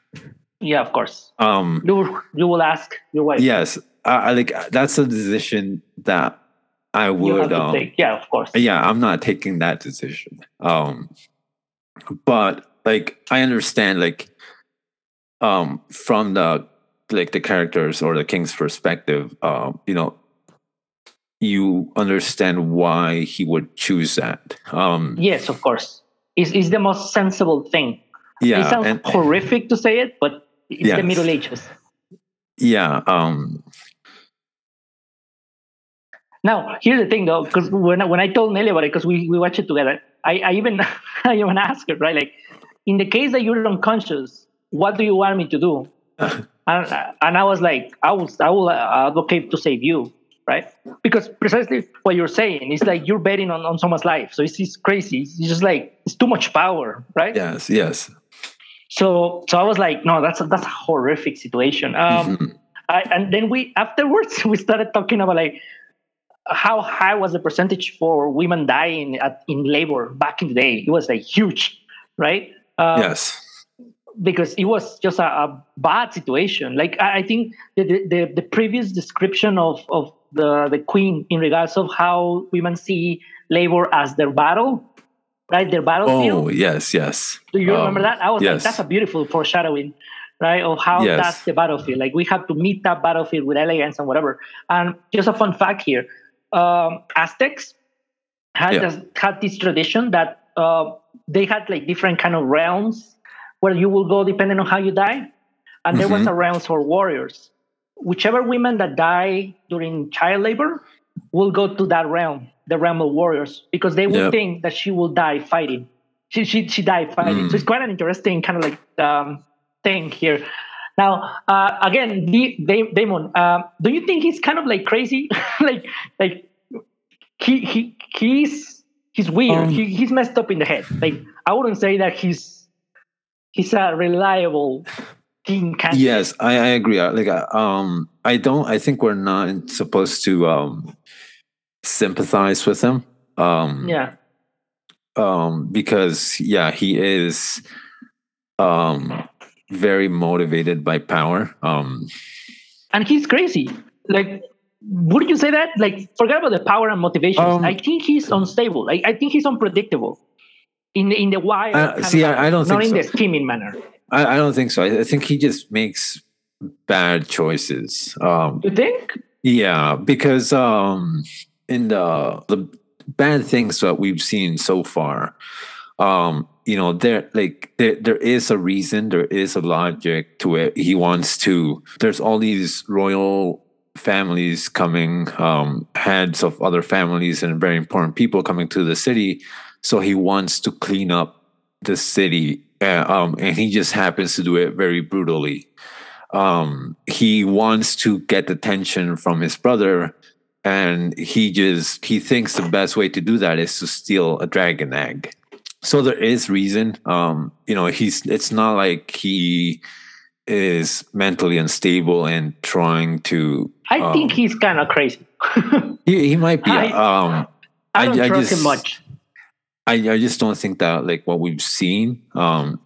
yeah, of course. um, You you will ask your wife. yes, I, I like that's a decision that I would. Um, take. Yeah, of course. yeah, I'm not taking that decision. Um, but like I understand, like um, from the like the characters or the king's perspective, um, you know, you understand why he would choose that. Um, Yes, of course. It's, it's the most sensible thing. yeah, it sounds and horrific to say it, but it's the Middle Ages. yeah, um, Now, here's the thing, though, because when I, when I told Nelly about it, because we, we watched it together, I, I even I even asked her, right? Like, in the case that you're unconscious, what do you want me to do? and, and I was like, I will I will advocate to save you, right? Because precisely what you're saying is like you're betting on, on someone's life. So it's, it's crazy. It's just like it's too much power, right? yes, yes, So so I was like, no, that's a, that's a horrific situation. Um, Mhm. I, and then we afterwards we started talking about like how high was the percentage for women dying at, in labor back in the day? It was like huge, right? Uh, yes, because it was just a, a bad situation. Like I, I think the, the the the previous description of of the the queen in regards of how women see labor as their battle, right? Their battlefield. oh yes, yes. Do you remember Um, that? I was like, yes. that's a beautiful foreshadowing, right? Of how Yes. that's the battlefield. Like we have to meet that battlefield with elegance and whatever. And just a fun fact here: um, Aztecs had Yeah. this, had this tradition that uh, they had like different kind of realms where you will go depending on how you die, and there was Mhm. a realm for warriors. Whichever women that die during child labor will go to that realm, the realm of warriors, because they will Yep. think that she will die fighting. She she she died fighting. Mm. So it's quite an interesting kind of like um, thing here. Now, uh, again, D- Da- Daemon, uh, do you think he's kind of like crazy? like like he he he's he's weird. Um, he, he's messed up in the head. Like I wouldn't say that he's he's a reliable king. Yes, I, I agree. I- Like, uh, um, I don't. I think we're not supposed to um sympathize with him. Um, Yeah. um, because yeah, he is um very motivated by power. Um, And he's crazy. Like wouldn't you say that? Like forget about the power and motivations. Um, I think he's unstable. Like I think he's unpredictable. In the in the wild Uh, see, I- I don't not in so. the scheming manner. I, I don't think so. I, I think he just makes bad choices. Um, You think? Yeah, because um in the the bad things that we've seen so far, um, you know, there like there there is a reason, there is a logic to it. He wants to there's all these royal families coming, um, heads of other families and very important people coming to the city. So he wants to clean up the city. Um, and he just happens to do it very brutally um, he wants to get attention from his brother and he just he thinks the best way to do that is to steal a dragon egg so there is reason um you know he's it's not like he is mentally unstable and trying to I um, think he's kind of crazy. he, he might be I- um I don't I trust him just- much. I, I just don't think that like what we've seen um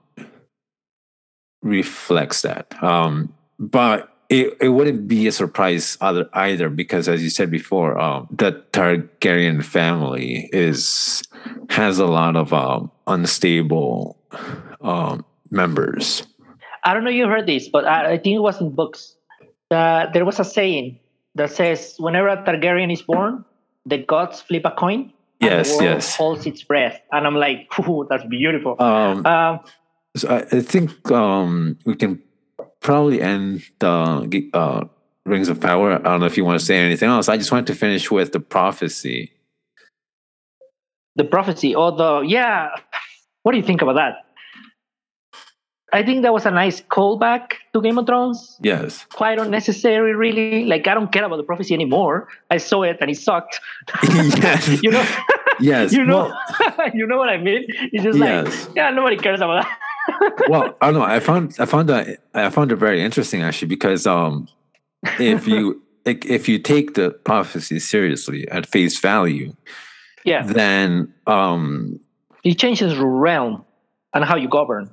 reflects that. Um but it, it wouldn't be a surprise either either because as you said before, um the Targaryen family is has a lot of um unstable um members. I don't know you heard this, but I, I think it was in books. Uh, there was a saying that says, "Whenever a Targaryen is born, the gods flip a coin, Yes, the world yes. holds its breath." And I'm like, "Ooh, that's beautiful." Um Um, So I, I think um, we can probably end the uh, Rings of Power. I don't know if you want to say anything else. I just wanted to finish with the prophecy. the prophecy, although, yeah. What do you think about that? I think that was a nice callback to Game of Thrones. Yes. Quite unnecessary, really. Like I don't care about the prophecy anymore. I saw it and it sucked. yes. you know, Yes. you know, Well, you know what I mean. It's just like, Yes. yeah, nobody cares about that. well, I don't know. I found I found that I found it very interesting actually because um, if you like, if you take the prophecy seriously at face value, yeah, then um, it changes realm and how you govern.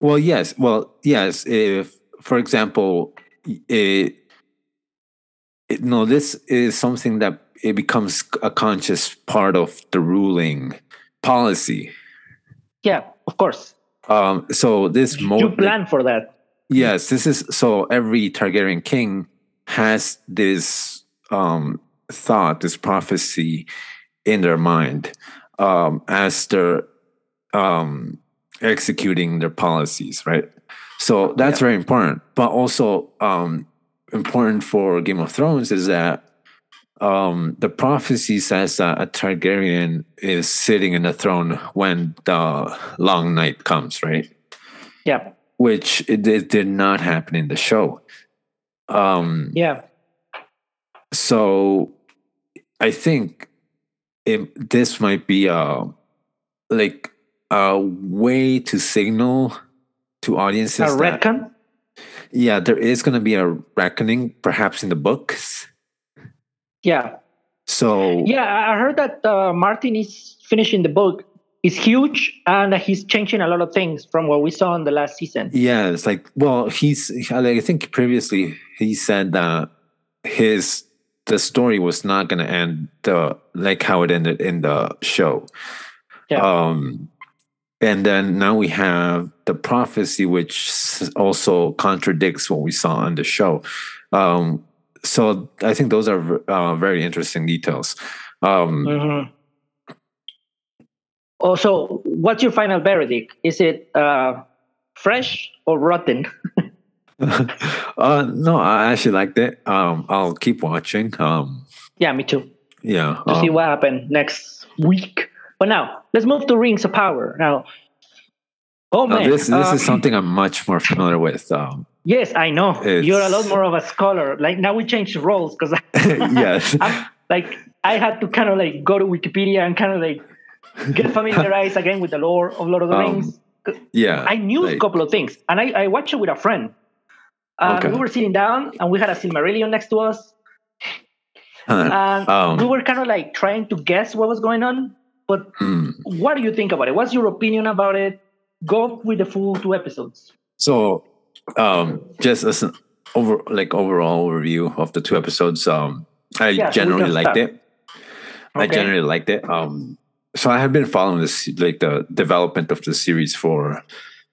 Well, yes. Well, yes. If, for example, it, it, no, this is something that it becomes a conscious part of the ruling policy. Yeah, of course. Um, so this you plan for that. yes, this is so every Targaryen king has this um, thought, this prophecy in their mind um, as they're um, executing their policies, right? So that's very important. But also um, important for Game of Thrones is that um, the prophecy says that a Targaryen is sitting in the throne when the long night comes, right? Yeah, Which it, it did not happen in the show. Um, yeah, so I think it, this might be a like a way to signal to audiences a that yeah, there is going to be a reckoning, perhaps in the books. Yeah, So yeah. I heard that uh, Martin is finishing the book. It's huge, and he's changing a lot of things from what we saw in the last season. yeah, it's like well, he's I think previously he said that his the story was not going to end the like how it ended in the show. Yeah. Um, and then now we have the prophecy, which also contradicts what we saw on the show. Um, so I think those are uh, very interesting details. Um, Mhm. Also, what's your final verdict? Is it uh, fresh or rotten? uh, no, I actually liked it. Um, I'll keep watching. Um, Yeah, me too. yeah. To see um, what happened next week. But now, let's move to Rings of Power. Now, oh uh, man, this this uh, is something I'm much more familiar with. Um, Yes, I know. You're a lot more of a scholar. Like now we changed roles because yes. I'm, like I had to kind of like go to Wikipedia and kind of like get familiarized again with the lore of Lord of the Um, Rings. Yeah. I knew a couple of things, and I, I watched it with a friend. And Okay. we were sitting down, and we had a Silmarillion next to us, and Um, we were kind of like trying to guess what was going on. But mm. what do you think about it? What's your opinion about it? Go with the full two episodes. So, um, just as an over like overall overview of the two episodes, um, I generally liked start. it. I generally liked it. Um, so I have been following this like the development of the series for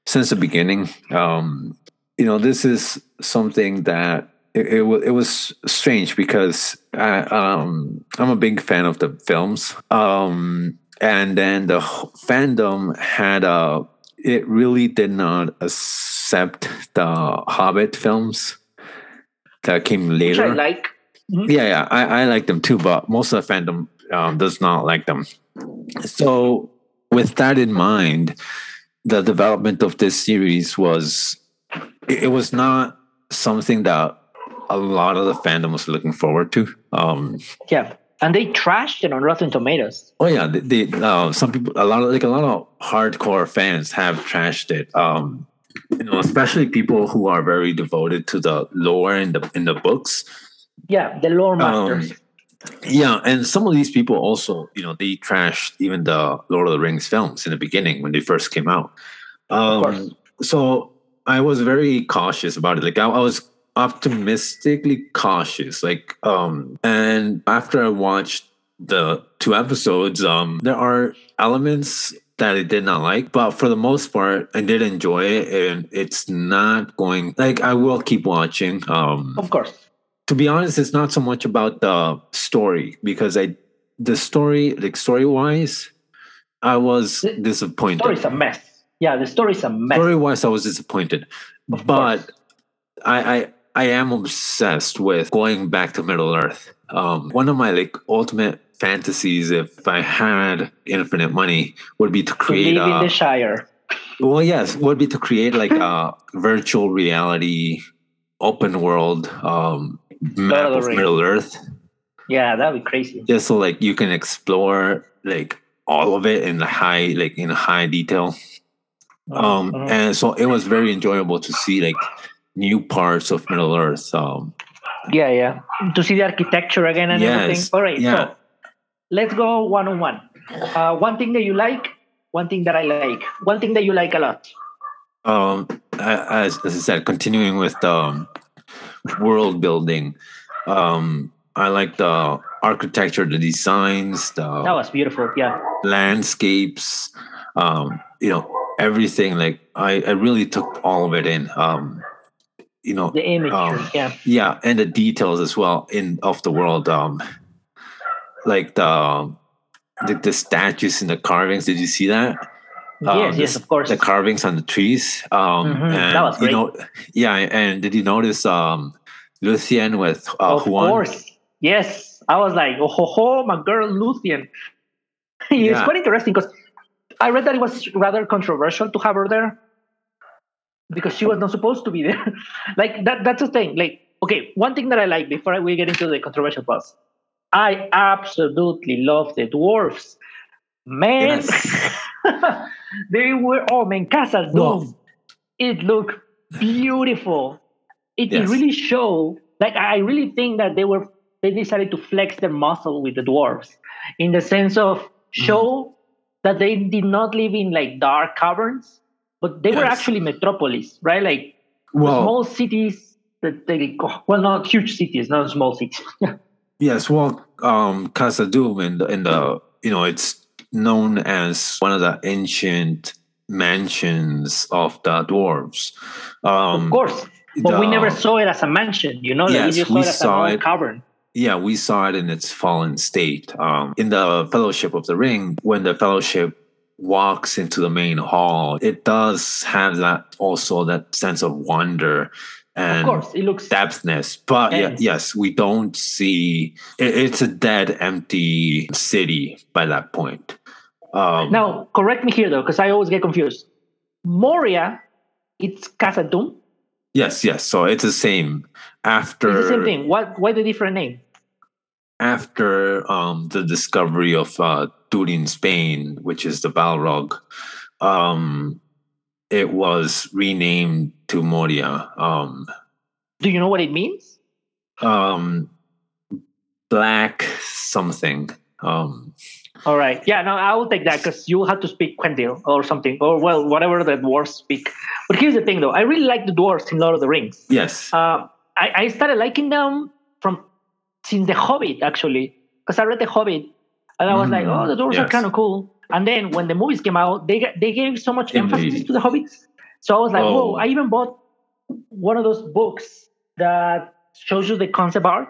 since the beginning. Um, you know, this is something that it, it, wa- it was strange because I, um, I'm a big fan of the films. Um, and then the fandom had a, it really did not accept the Hobbit films that came Which later. I like. Mhm. Yeah, yeah, I, I like them too, but most of the fandom um, does not like them. So, with that in mind, the development of this series was it, it was not something that a lot of the fandom was looking forward to. Um, Yeah. And they trashed it on Rotten Tomatoes. oh yeah, they, they uh, some people a lot of like a lot of hardcore fans have trashed it. Um, you know, especially people who are very devoted to the lore in the in the books. Yeah, the lore masters. Um, Yeah, and some of these people also, you know, they trashed even the Lord of the Rings films in the beginning when they first came out. course. Um, so I was very cautious about it. Like I, I was optimistically cautious. Like, um, and after I watched the two episodes, um, there are elements that I did not like, but for the most part, I did enjoy it, and it's not going like I will keep watching. Um, of course. to be honest, it's not so much about the story because I, the story, like story wise, I was The disappointed. Story's a mess. Yeah, the story's a mess. Story wise, I was disappointed, Of but course. I, I, I am obsessed with going back to Middle Earth. Um, one of my like ultimate fantasies, if I had infinite money, would be to to create live in a the Shire. well, yes, would be to create like a virtual reality, open world um, map of. Middle Earth. Yeah, that'd be crazy. just so like you can explore like all of it in the high like in high detail um Mhm. and so it was very enjoyable to see like new parts of middle earth um yeah, yeah. To see the architecture again and Yes, everything. All right, yeah. so let's go one on one. Uh, one thing that you like, one thing that I like, one thing that you like a lot. um as, as i said continuing with the um, world building um i like the architecture the designs the That was beautiful. Yeah. landscapes um you know everything like i i really took all of it in um you know The image. Um, yeah. yeah and the details as well in of the world um like the the, the statues and the carvings did you see that um, yes, the yes, of course. the carvings on the trees um Mhm, and that was great. you know yeah and did you notice um luthien with uh of Huan? course. Yes. I was like, oh, ho, ho, my girl Luthien. it's Yeah. quite interesting because I read that it was rather controversial to have her there because she was not supposed to be there. like that that's the thing. Like, okay, one thing that I like before we get into the controversial parts, I absolutely love the dwarfs. Man, Yes. they were oh man, Khazad-dûm. It looked beautiful. It, it Yes. really showed like I really think that they were they decided to flex their muscle with the dwarves in the sense of Mm-hmm. show that they did not live in like dark caverns, but they were actually metropolis, right? Like well small cities that they well not huge cities, not small cities. Yes, well, um, Khazad-dûm in the in the you know it's known as one of the ancient mansions of the dwarves. Um, of course. But we never saw it as a mansion, you know, like Yes, we just saw we it as saw a it. cavern. Yeah, we saw it in its fallen state. Um, in the Fellowship of the Ring, when the Fellowship walks into the main hall, it does have that also that sense of wonder Of and course, it looks depthness. But yeah, Yes. yes, we don't see it, it's a dead, empty city by that point. Um, Now, correct me here though, because I always get confused. Moria, it's Khazad-dûm. yes, yes. So it's the same after It's the same thing. What? Why the different name? After um, the discovery of uh, Durin's Bane, which is the Balrog, um, it was renamed to Moria. Um, Do you know what it means? um, black something. Um, All right. Yeah, no, I will take that because you have to speak Quentil or something, or well, whatever the dwarves speak. But here's the thing, though. I really like the dwarves in Lord of the Rings. yes. Uh, I, I started liking them from since The Hobbit, actually, because I read The Hobbit, and I was like, Mm, oh, the dwarves are kind of cool. And then when the movies came out, they they gave so much emphasis to the Hobbits. So I was like, Oh. whoa! I even bought one of those books that shows you the concept art.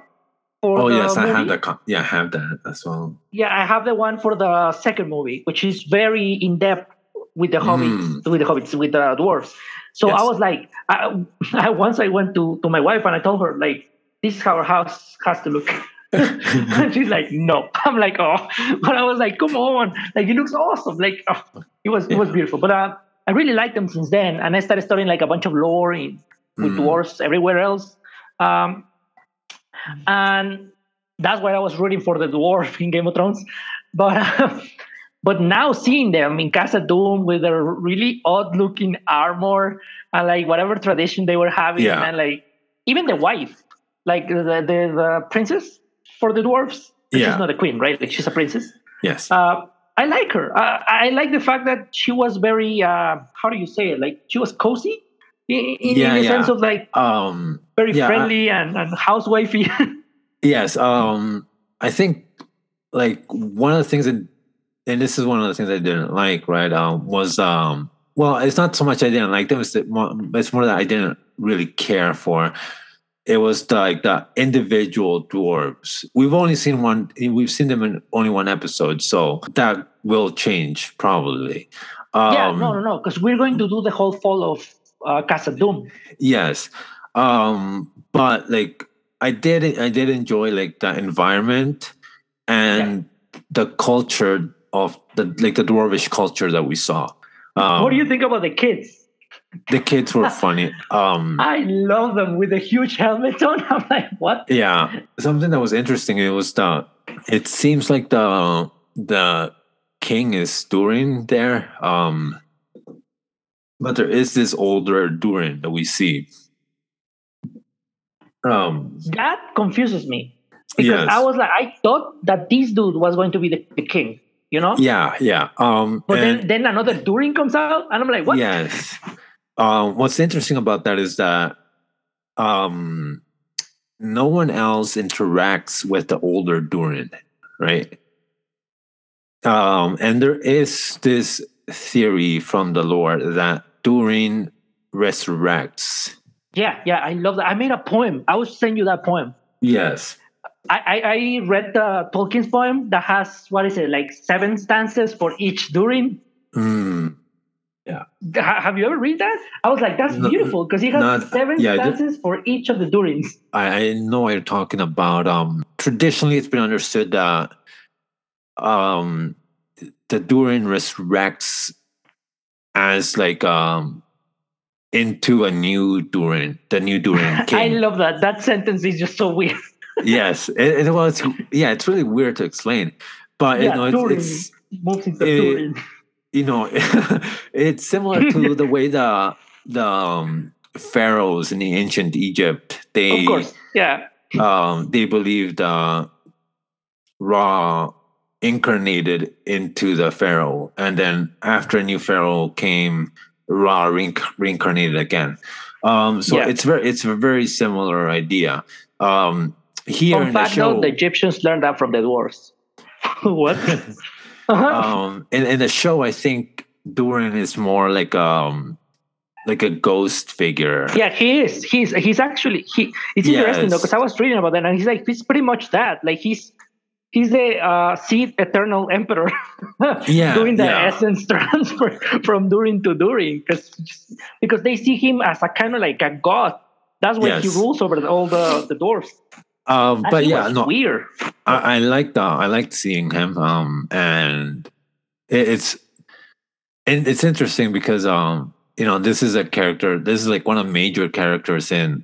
For oh yes, I have that. con- Yeah, I have that as well. Yeah, I have the one for the second movie, which is very in depth with the hobbits, Mm. with the hobbits, with the dwarves. So I was like, I, I once I went to to my wife and I told her like, this is how our house has to look. and she's like, no. I'm like, oh, but I was like, come on, like it looks awesome. Like oh, it was it was beautiful. But uh, I really liked them since then, and I started studying like a bunch of lore in, with Mm. dwarves everywhere else. Um, and that's why I was rooting for the dwarf in Game of Thrones. But but now seeing them in Khazad-dûm with their really odd looking armor and like whatever tradition they were having, Yeah. and like even the wife, like the the, the princess for the dwarves. Yeah. She's not a queen, right? Like she's a princess. Yes. Uh, I like her. Uh, I like the fact that she was very, uh, how do you say it? Like she was cozy in, in, Yeah, the yeah. sense of like um. very Yeah, I- friendly and, and housewifey. Yes. Um. I think like one of the things that, and this is one of the things I didn't like. Right. Um. Was um. Well, it's not so much I didn't like them. It's it's more that I didn't really care for. It was like the individual dwarves. We've only seen one. We've seen them in only one episode, so that will change probably. Um, yeah, no, no, no, because we're going to do the whole fall of uh, Khazad-dûm. Yes. Um, but like I did I did enjoy like the environment and the culture of the like the dwarvish culture that we saw. Um, what do you think about the kids? The kids were funny. Um I love them with a huge helmet on. I'm like, what? yeah. Something that was interesting it was the it seems like the the king is Durin there. Um but there is this older Durin that we see. Um That confuses me because Yes. I was like, I thought that this dude was going to be the, the king, you know? Yeah, yeah. Um, But and- then, then another Durin comes out, and I'm like, what? Yes. Um, what's interesting about that is that um, no one else interacts with the older Durin, right? Um, and there is this theory from the lore that Durin resurrects. Yeah, yeah, I love that. I made a poem. I will send you that poem. Yes. I, I, I read the Tolkien's poem that has what is it like seven stanzas for each Durin. Mm, Ha- have you ever read that? I was like, that's No, beautiful because he has not- seven yeah, stanzas for each of the Durins. I, I know you're talking about. Um, traditionally, it's been understood that um, the Durin resurrects as like um, into a new Durin, the new Durin I love that. That sentence is just so weird. yes, it, it was. Yeah, it's really weird to explain, but you know, it's, it's moves into it- Durin. You know, it's similar to the way the the um, pharaohs in the ancient Egypt they Of course, yeah. um, they believed uh, Ra incarnated into the pharaoh, and then after a new pharaoh came, Ra reinc- reincarnated again. Um, so Yeah. it's very it's a very similar idea. Um, here in the fact, show, though, the Egyptians learned that from the dwarves. what? Uh-huh. um, in, in the show, I think Durin is more like um like a ghost figure. yeah, he is. He's he's actually he. It's interesting though because I was reading about that, and he's like he's pretty much that. Like he's he's the uh, seed eternal emperor. Yeah, doing the yeah. essence transfer from Durin to Durin because because they see him as a kind of like a god. That's why he rules over all the the dwarves. Um, but yeah, no, weird. I, I liked uh, I liked seeing him. Um, and it, it's and it's interesting because um, you know, this is a character. This is like one of the major characters in,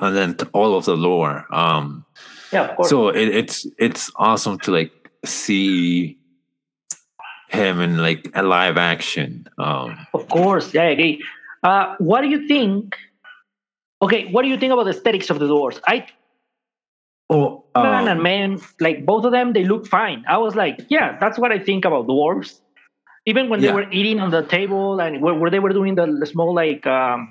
and then all of the lore. Um, Yeah, of course. So it, it's it's awesome to like see him in like a live action. Um, Of course, yeah, I agree. Uh, what do you think? Okay, what do you think about the aesthetics of the dwarves? I oh, man and man, like both of them, they look fine. I was like, yeah, that's what I think about dwarves. Even when they Yeah. were eating on the table and where, where they were doing the, small like um,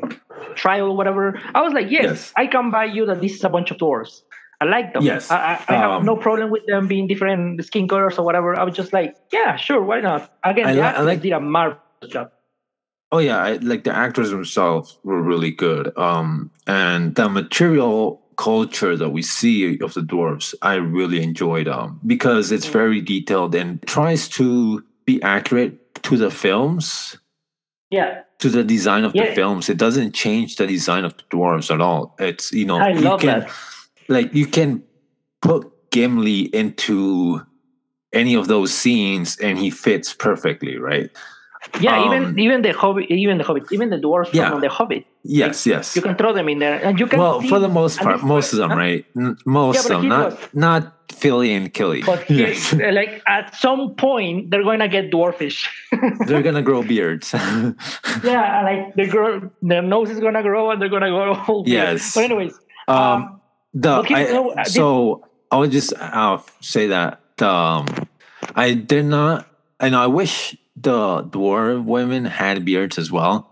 trial or whatever, I was like, yes, Yes. I can buy you that this is a bunch of dwarves. I like them. Yes. I, I, I have Um, no problem with them being different skin colors or whatever. I was just like, yeah, sure, why not? Again, I the actors like- did a marvelous job. Oh yeah, I, like the actors themselves were really good. Um, and the material culture that we see of the dwarves, I really enjoyed. Um, because it's very detailed and tries to be accurate to the films, Yeah, to the design of the films. It doesn't change the design of the dwarves at all. It's you know I you can that. like you can put Gimli into any of those scenes and he fits perfectly, right? Yeah, Um, even even the hobbit, even the hobbits, even the dwarves Yeah. from the Hobbit. Yes, yes. You can throw them in there, and you can. well see- for the most part most of them huh? right most Yeah, of them not was- not Fili and Kili But here, yes. like at some point, they're going to get dwarfish. they're gonna grow beards yeah, like they grow, their nose is going to grow, and they're going to grow whole. beard. Yes. But anyways, um um, the but I, no, uh, so i would just uh, say that um i did not and i wish the dwarf women had beards as well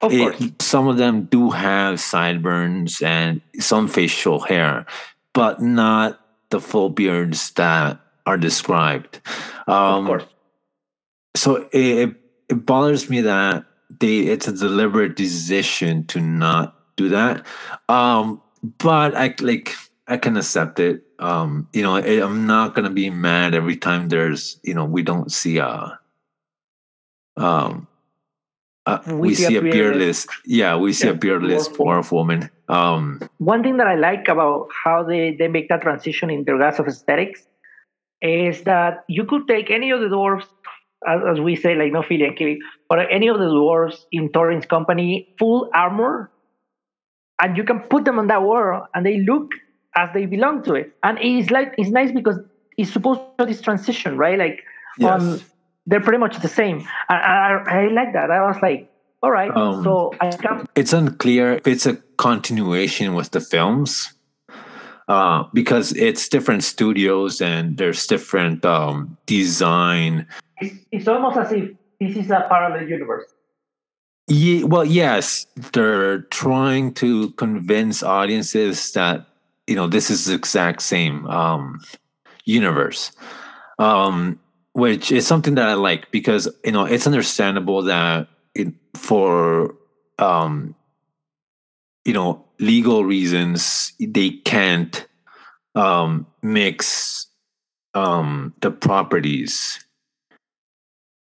of It- course, some of them do have sideburns and some facial hair, but not the full beards that are described. Um, of course. So it, it, it bothers me that they it's a deliberate decision to not do that. Um, but I like I can accept it. Um, you know, I'm not gonna be mad every time there's you know we don't see a um uh, we, see, a beardless, yeah we see a Yeah, beardless dwarf woman. dwarf woman um One thing that I like about how they, they make that transition in regards of aesthetics is that you could take any of the dwarves, as, as we say, like no Fili and Kili, or any of the dwarves in Thorin's company, full armor, and you can put them on that world, and they look as they belong to it. And it's like it's nice because it's supposed to be this transition, right? Like yes. They're pretty much the same. I, I, I like that. I was like, all right, Um, so I can it's unclear if it's a continuation with the films uh, because it's different studios and there's different um, design. it's, it's almost as if this is a parallel universe. Ye- well, yes, they're trying to convince audiences that you know this is the exact same um, universe, um, which is something that I like because you know it's understandable that it, for um, you know legal reasons they can't um, mix um, the properties,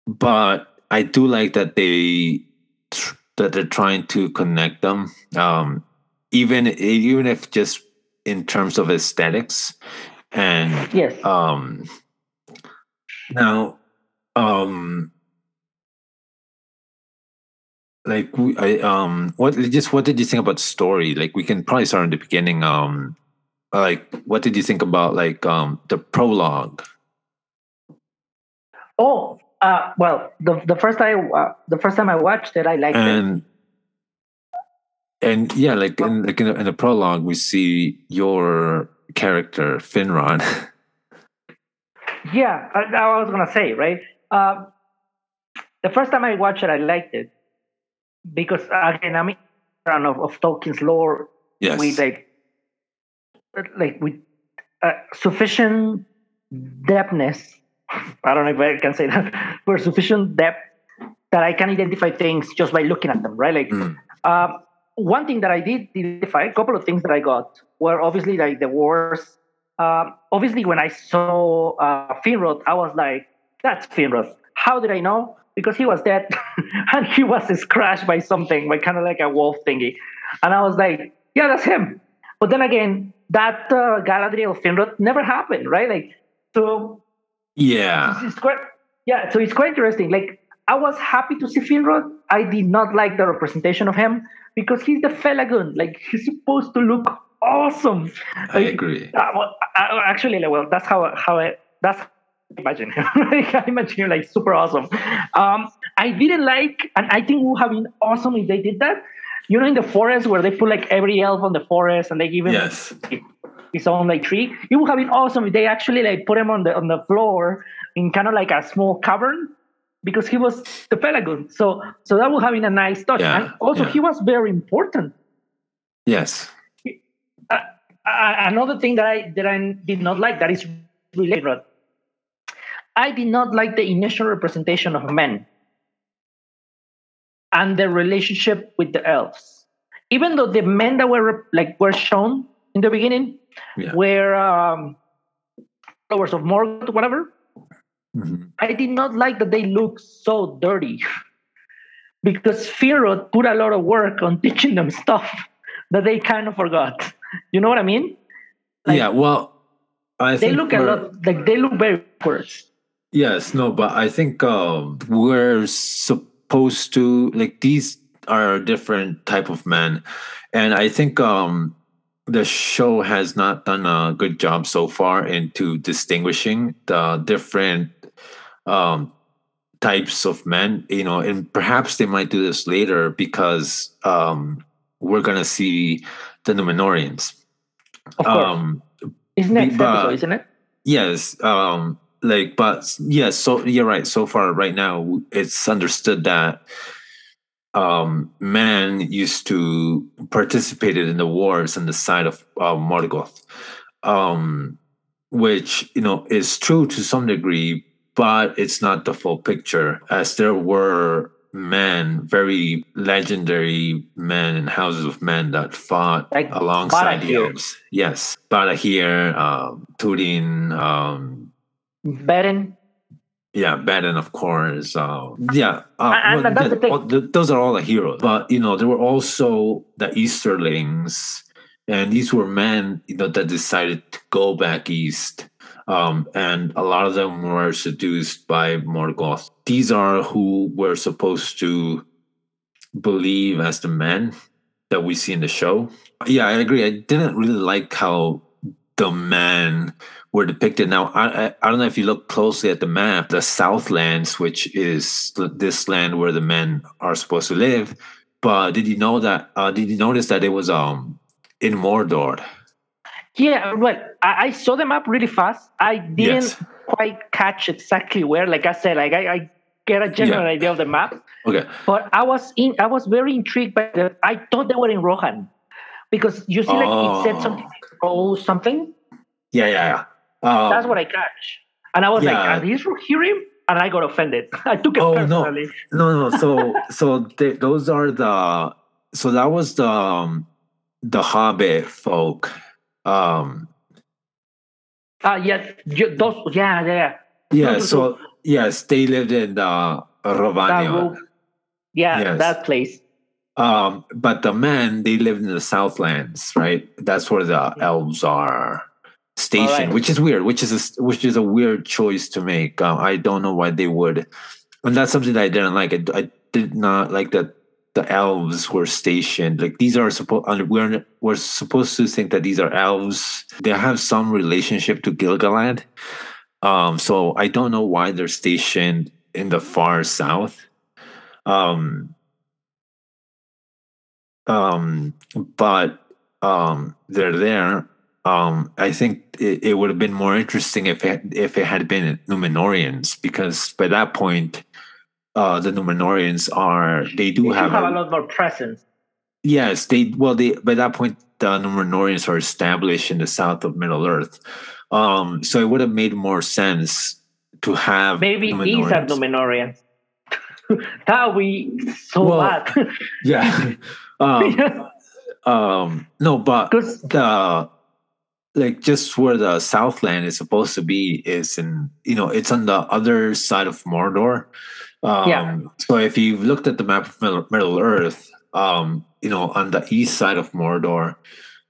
but I do like that they tr- that they're trying to connect them, um, even even if just in terms of aesthetics and Yes. um now um like I um what just what did you think about the story? Like we can probably start in the beginning um like what did you think about like um the prologue? Oh, uh, well, the the first time uh, the first time I watched it, I liked it. and and yeah like in like in the, in the prologue we see your character finrod Yeah, I, I was gonna say right. Um, the first time I watched it, I liked it because again, I'm a fan of, of Tolkien's lore yes with like like with uh, sufficient depthness. I don't know if I can say that, for sufficient depth that I can identify things just by looking at them, right? Like Mm. um, one thing that I did identify, a couple of things that I got were obviously like the wars. Um, obviously, when I saw uh, Finrod, I was like, "That's Finrod." How did I know? Because he was dead, and he was scratched by something, by kind of like a wolf thingy, and I was like, "Yeah, that's him." But then again, that uh, Galadriel Finrod never happened, right? Like, so yeah it's quite yeah so it's quite interesting like i was happy to see finrod i did not like the representation of him because he's the Felagund like he's supposed to look awesome. I agree. Uh, well, uh, actually, like, well, that's how how I that's how I imagine him. I imagine him like super awesome. Um, I didn't like, and I think it would have been awesome if they did that. You know, in the forest where they put like every elf on the forest and they give him Yes. his own like tree. It would have been awesome if they actually like put him on the on the floor in kind of like a small cavern because he was the Felagund. So so that would have been a nice touch. Yeah, and also yeah. he was very important. Yes. Uh, another thing that I that I did not like that is related. I did not like the initial representation of men and the relationship with the elves. Even though the men that were like were shown in the beginning Yeah. were um, followers of Morgoth, whatever, Mhm. I did not like that they look so dirty because Finrod put a lot of work on teaching them stuff that they kind of forgot. You know what I mean? Like, yeah. Well, I They think look a lot like they look very backwards. Yes, no, but I think um, we're supposed to like these are a different type of men, and I think um, the show has not done a good job so far into distinguishing the different um, types of men. You know, and perhaps they might do this later because um, we're gonna see the Numenorians. Of course. Um, it's next but- episode, isn't it? Yes, um, like, but yes, so you're right. So far, right now, it's understood that um, man used to participated in the wars on the side of uh, Morgoth, um, which you know is true to some degree, but it's not the full picture, as there were men, very legendary men and houses of men that fought Like alongside the. Yes, Barahir, um, Turin, um, Beren. yeah, Baden, of course. Uh, yeah, uh, And- and that's the thing. all- those are all the heroes. But you know, there were also the Easterlings, and these were men, you know, that decided to go back east. Um, and a lot of them were seduced by Morgoth. These are who were supposed to believe as the men that we see in the show. Yeah, I agree. I didn't really like how the men were depicted. Now, I, I I don't know if you look closely at the map, the Southlands, which is this land where the men are supposed to live. But did you know that? Uh, did you notice that it was um in Mordor? Yeah, well, I, I saw the map really fast. I didn't Yes. quite catch exactly where. Like I said, like I, I get a general Yeah. idea of the map, Okay. but I was in. I was very intrigued by the. I thought they were in Rohan because you see, like it said Oh. something. Oh, something. Yeah, yeah, yeah. Um, That's what I catch, and I was like, yeah. "Are these Rohirrim?" And I got offended. I took it Oh, no. personally. no, no. So, so th- those are the. So that was the um, the Hobbit folk. Um, Ah, yeah, you- those. Yeah, yeah, yeah. So yes, they lived in the That Rhovanion. Yeah, Yes. that place. Um, but the men they lived in the Southlands, right? That's where the elves are stationed, Alright. which is weird. Which is a, which is a weird choice to make. Um, I don't know why they would, and that's something that I didn't like. I, I did not like that the elves were stationed. Like these are supposed, we're we're supposed to think that these are elves. They have some relationship to Gilgalad. Um, so I don't know why they're stationed in the far south. Um, um, but um, they're there. Um, I think it, it would have been more interesting if it, if it had been Numenorians, because by that point, uh, the Numenorians are they do You have, have a, a lot more presence. yes they well they by that point the Numenorians are established in the south of Middle Earth, um, so it would have made more sense to have Maybe these are Numenorians. Numenorians. that would be so Well, bad. yeah. um, um, no, but the like just where the Southland is supposed to be is in you know it's on the other side of Mordor. Um, Yeah. So if you've looked at the map of Middle, Middle Earth, um, you know on the east side of Mordor,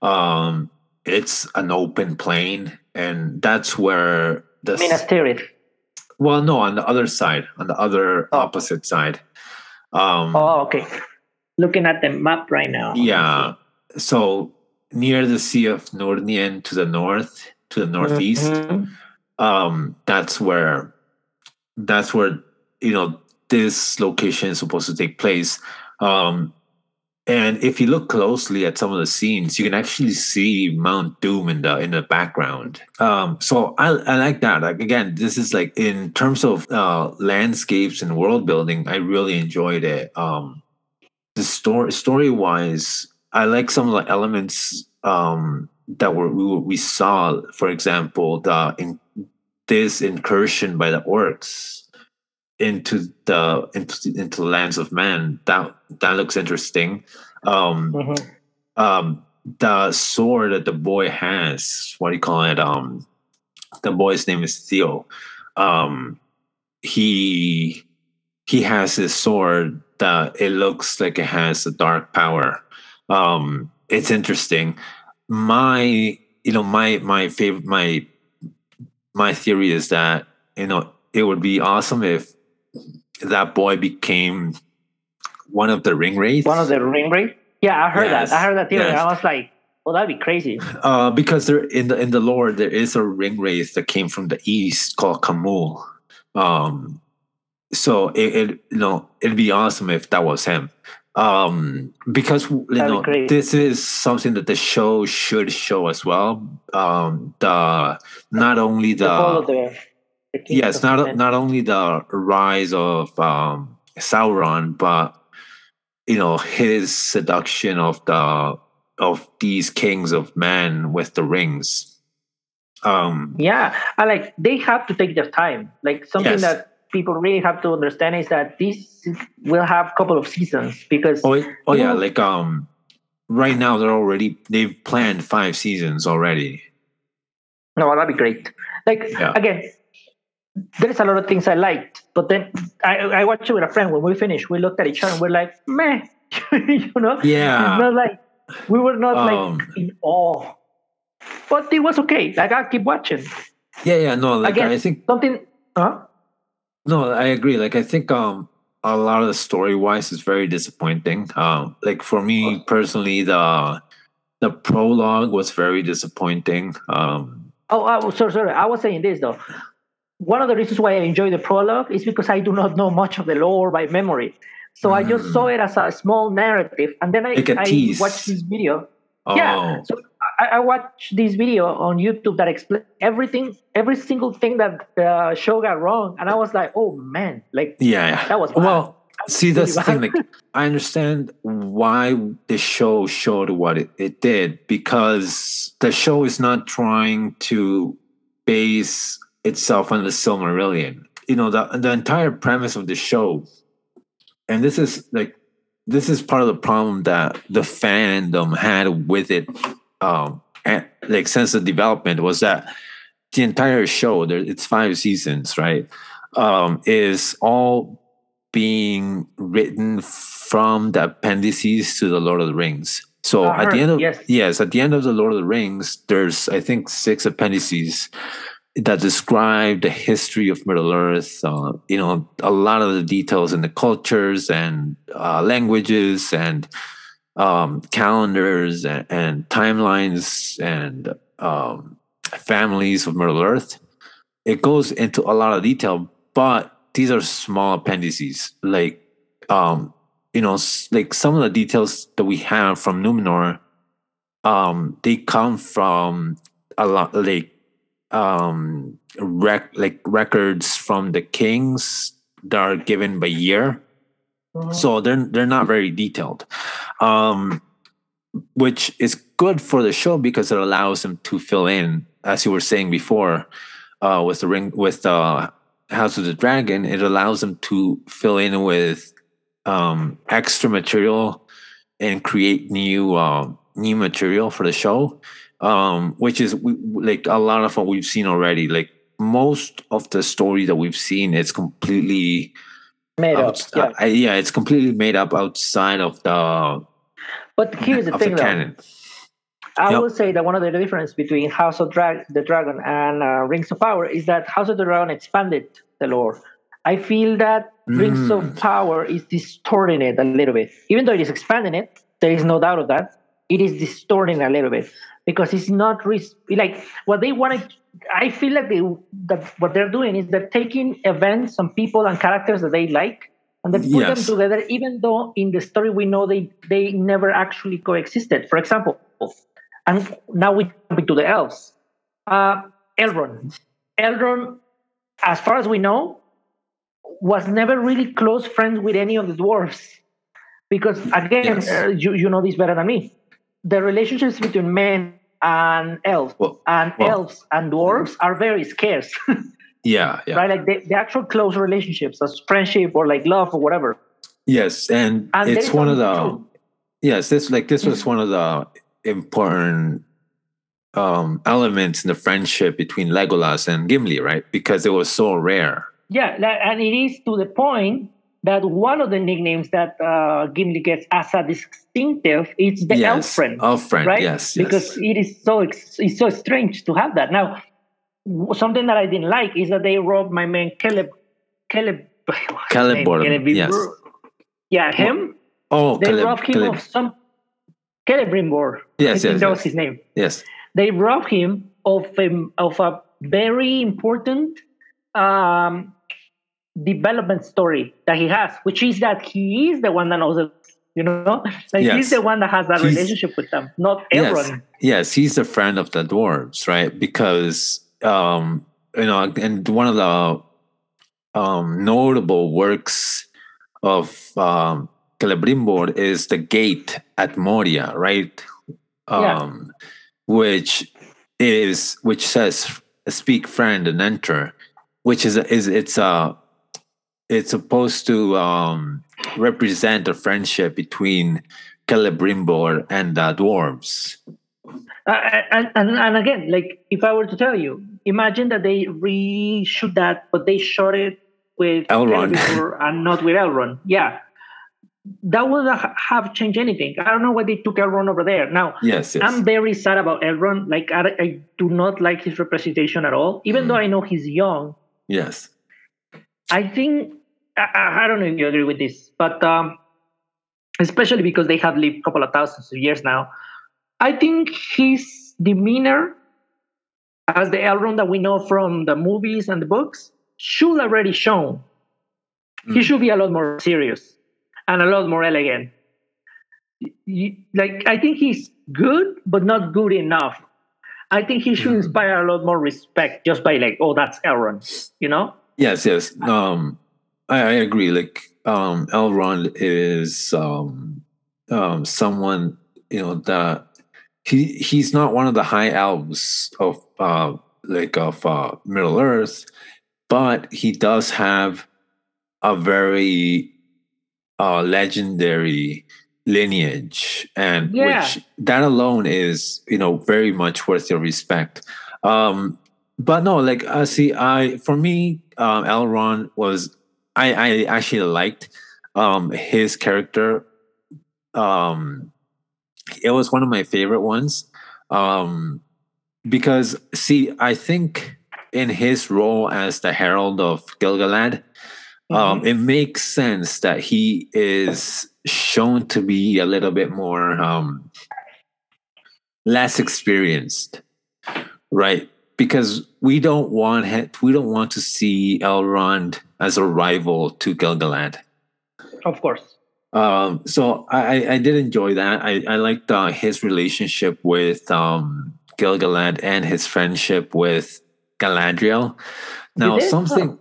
um, it's an open plain, and that's where the Minas Tirith. well, no, on the other side, on the other Oh. opposite side. Um, Oh, okay. Looking at the map right now. yeah so near the Sea of Núrnen to the north, to the northeast. Mm-hmm. Um, that's where that's where you know this location is supposed to take place. Um, and if you look closely at some of the scenes, you can actually see Mount Doom in the in the background. Um, so I, I like that. Like again, this is like in terms of uh, landscapes and world building, I really enjoyed it. Um, the story story wise, I like some of the elements um, that were we, we saw. For example, the in this incursion by the orcs into the into, into the lands of man. That that looks interesting. Um mm-hmm. um the sword that the boy has what do you call it? Um the boy's name is theo. Um he he has his sword that it looks like it has a dark power. Um it's interesting. My you know my my favorite my my theory is that you know it would be awesome if that boy became one of the ring wraiths. One of the ring wraiths. Yeah, I heard yes. that. I heard that theory. Yes. I was like, well, that'd be crazy. Uh, because there in the in the lore there is a ring wraith that came from the east called Khamûl. Um, so it, it you know it'd be awesome if that was him. Um, because you That'd know be this is something that the show should show as well. Um, the not only the, the yes, not not only the rise of um, Sauron, but you know his seduction of the of these kings of men with the rings. Um, yeah, I like they have to take their time. Like something yes. that people really have to understand is that this will have a couple of seasons because oh, oh yeah, know, like um, right now they're already they've planned five seasons already. No, that'd be great. Like yeah. again, there's a lot of things I liked, but then I, I watched it with a friend. When we finished, we looked at each other and we're like, meh, you know? Yeah. not like we were not um, like in awe, but it was okay. Like I keep watching. Yeah, yeah, no, like Again, I think something. Huh? No, I agree. Like I think um a lot of the story wise is very disappointing. Um, like for me personally, the the prologue was very disappointing. Um, oh, oh, sorry, sorry. I was saying this though one of the reasons why I enjoy the prologue is because I do not know much of the lore by memory. So mm. I just saw it as a small narrative, and then I, I watched this video. Oh. Yeah, so I, I, watched this video on YouTube that explained everything, every single thing that the show got wrong, and I was like, "Oh man, like yeah, that was bad. well." See, that's the thing. Like, I understand why the show showed what it, it did because the show is not trying to base itself on the Silmarillion. You know, the the entire premise of the show, and this is like this is part of the problem that the fandom had with it, um, and like since the development was that the entire show, there it's five seasons, right? Um, is all being written from the appendices to the Lord of the Rings. So at the end of yes. yes, at the end of the Lord of the Rings, there's I think six appendices that describe the history of Middle Earth. Uh, you know, a lot of the details in the cultures and uh, languages and um, calendars and, and, timelines and um, families of Middle Earth. It goes into a lot of detail, but these are small appendices. Like, um, you know, like some of the details that we have from Numenor, um, they come from a lot, like um rec- like records from the kings that are given by year. Mm-hmm. so they're they're not very detailed. Um which is good for the show because it allows them to fill in as you were saying before uh with the ring with the house of the dragon it allows them to fill in with um extra material and create new uh new material for the show um, which is we, like a lot of what we've seen already. Like most of the story that we've seen, it's completely made up. Yeah. Uh, yeah, it's completely made up outside of the. But here's the thing, the though. I yep. will say that one of the difference between House of Dra- the Dragon and uh, Rings of Power is that House of the Dragon expanded the lore. I feel that mm. Rings of mm. Power is distorting it a little bit, even though it is expanding it. There is no doubt of that it is distorting a little bit because it's not res- like what they wanted. I feel like they that what they're doing is they're taking events and people and characters that they like and they put Yes. them together, even though in the story we know they they never actually coexisted. For example, and now we jump into the elves. Uh, Elrond. Elrond, as far as we know, was never really close friends with any of the dwarves. Because again, Yes. uh, you, you know this better than me. The relationships between men and elves Well, and well- elves and dwarves are very scarce, yeah, yeah. right? Like the, the actual close relationships as friendship or like love or whatever. Yes, and, And it's one of the true. yes. This like this was one of the important um elements in the friendship between Legolas and Gimli, right? Because it was so rare. Yeah, and it is to the point that one of the nicknames that uh, Gimli gets as a distinctive is the elf friend, elf friend. right? Yes, because yes. it is so it's so strange to have that. Now, something that I didn't like is that they robbed my man Caleb, Caleb, what's his yes. yeah, him. Oh, they Caleb, robbed him Caleb. of some Celebrimbor. Yes, I think yes, that was his name. Yes. They robbed him of a, of a very important um, development story that he has, which is that he is the one that knows it. You know, like Yes. he's the one that has that He's- relationship with them, not Yes. Elrond. Yes, he's a friend of the dwarves, right? Because um, you know, and one of the um notable works of um Celebrimbor is the gate at Moria, right? Yeah. Um which is which says speak friend and enter, which is is it's a it's supposed to um represent a friendship between Celebrimbor and the dwarves. Uh, and, and and again, like if I were to tell you, imagine that they reshoot that, but they shot it with Elrond. And not with Elrond. Yeah, that would have changed anything. I don't know why they took Elrond over there. Now, Yes, yes. I'm very sad about Elrond. Like I, I do not like his representation at all. Even Mm. though I know he's young, yes. I think I, I don't know if you agree with this, but um, especially because they have lived a couple of thousands of years now, I think his demeanor as the Elrond that we know from the movies and the books should already shown. He Mm. should be a lot more serious and a lot more elegant. Y- y- Like I think he's good, but not good enough. I think he should Mhm. inspire a lot more respect just by like, oh, that's Elrond, you know? Yes, yes. Um, I, I agree. Like, um, Elrond is um, um, someone you know that he he's not one of the high elves of uh, like of uh, Middle Earth, but he does have a very uh, legendary lineage, and Yeah. which that alone is you know very much worth your respect. Um, but no, like uh, see, I for me, um, Elrond was I I actually liked um his character. Um, it was one of my favorite ones. Um, because see, I think in his role as the Herald of Gilgalad, um, Mm-hmm. it makes sense that he is shown to be a little bit more um, less experienced, right? Because we don't want we don't want to see Elrond as a rival to Gilgalad. Of course. Um, so I, I- did enjoy that. I, I liked uh, his relationship with um, Gilgalad and his friendship with Galadriel. Now something,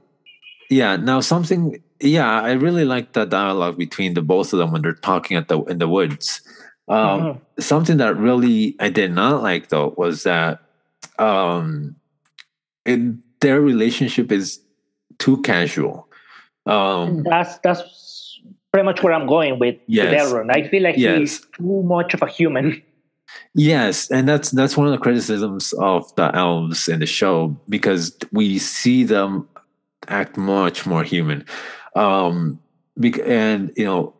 yeah. Now something, yeah. I really liked the dialogue between the both of them when they're talking at the in the woods. Um, Mhm. Something that really I did not like though was that um, it, their relationship is too casual. Um, That's that's pretty much where I'm going with, Yes. with. I feel like Yes. he's too much of a human. Yes, and that's that's one of the criticisms of the elves in the show because we see them act much more human. Um, and you know,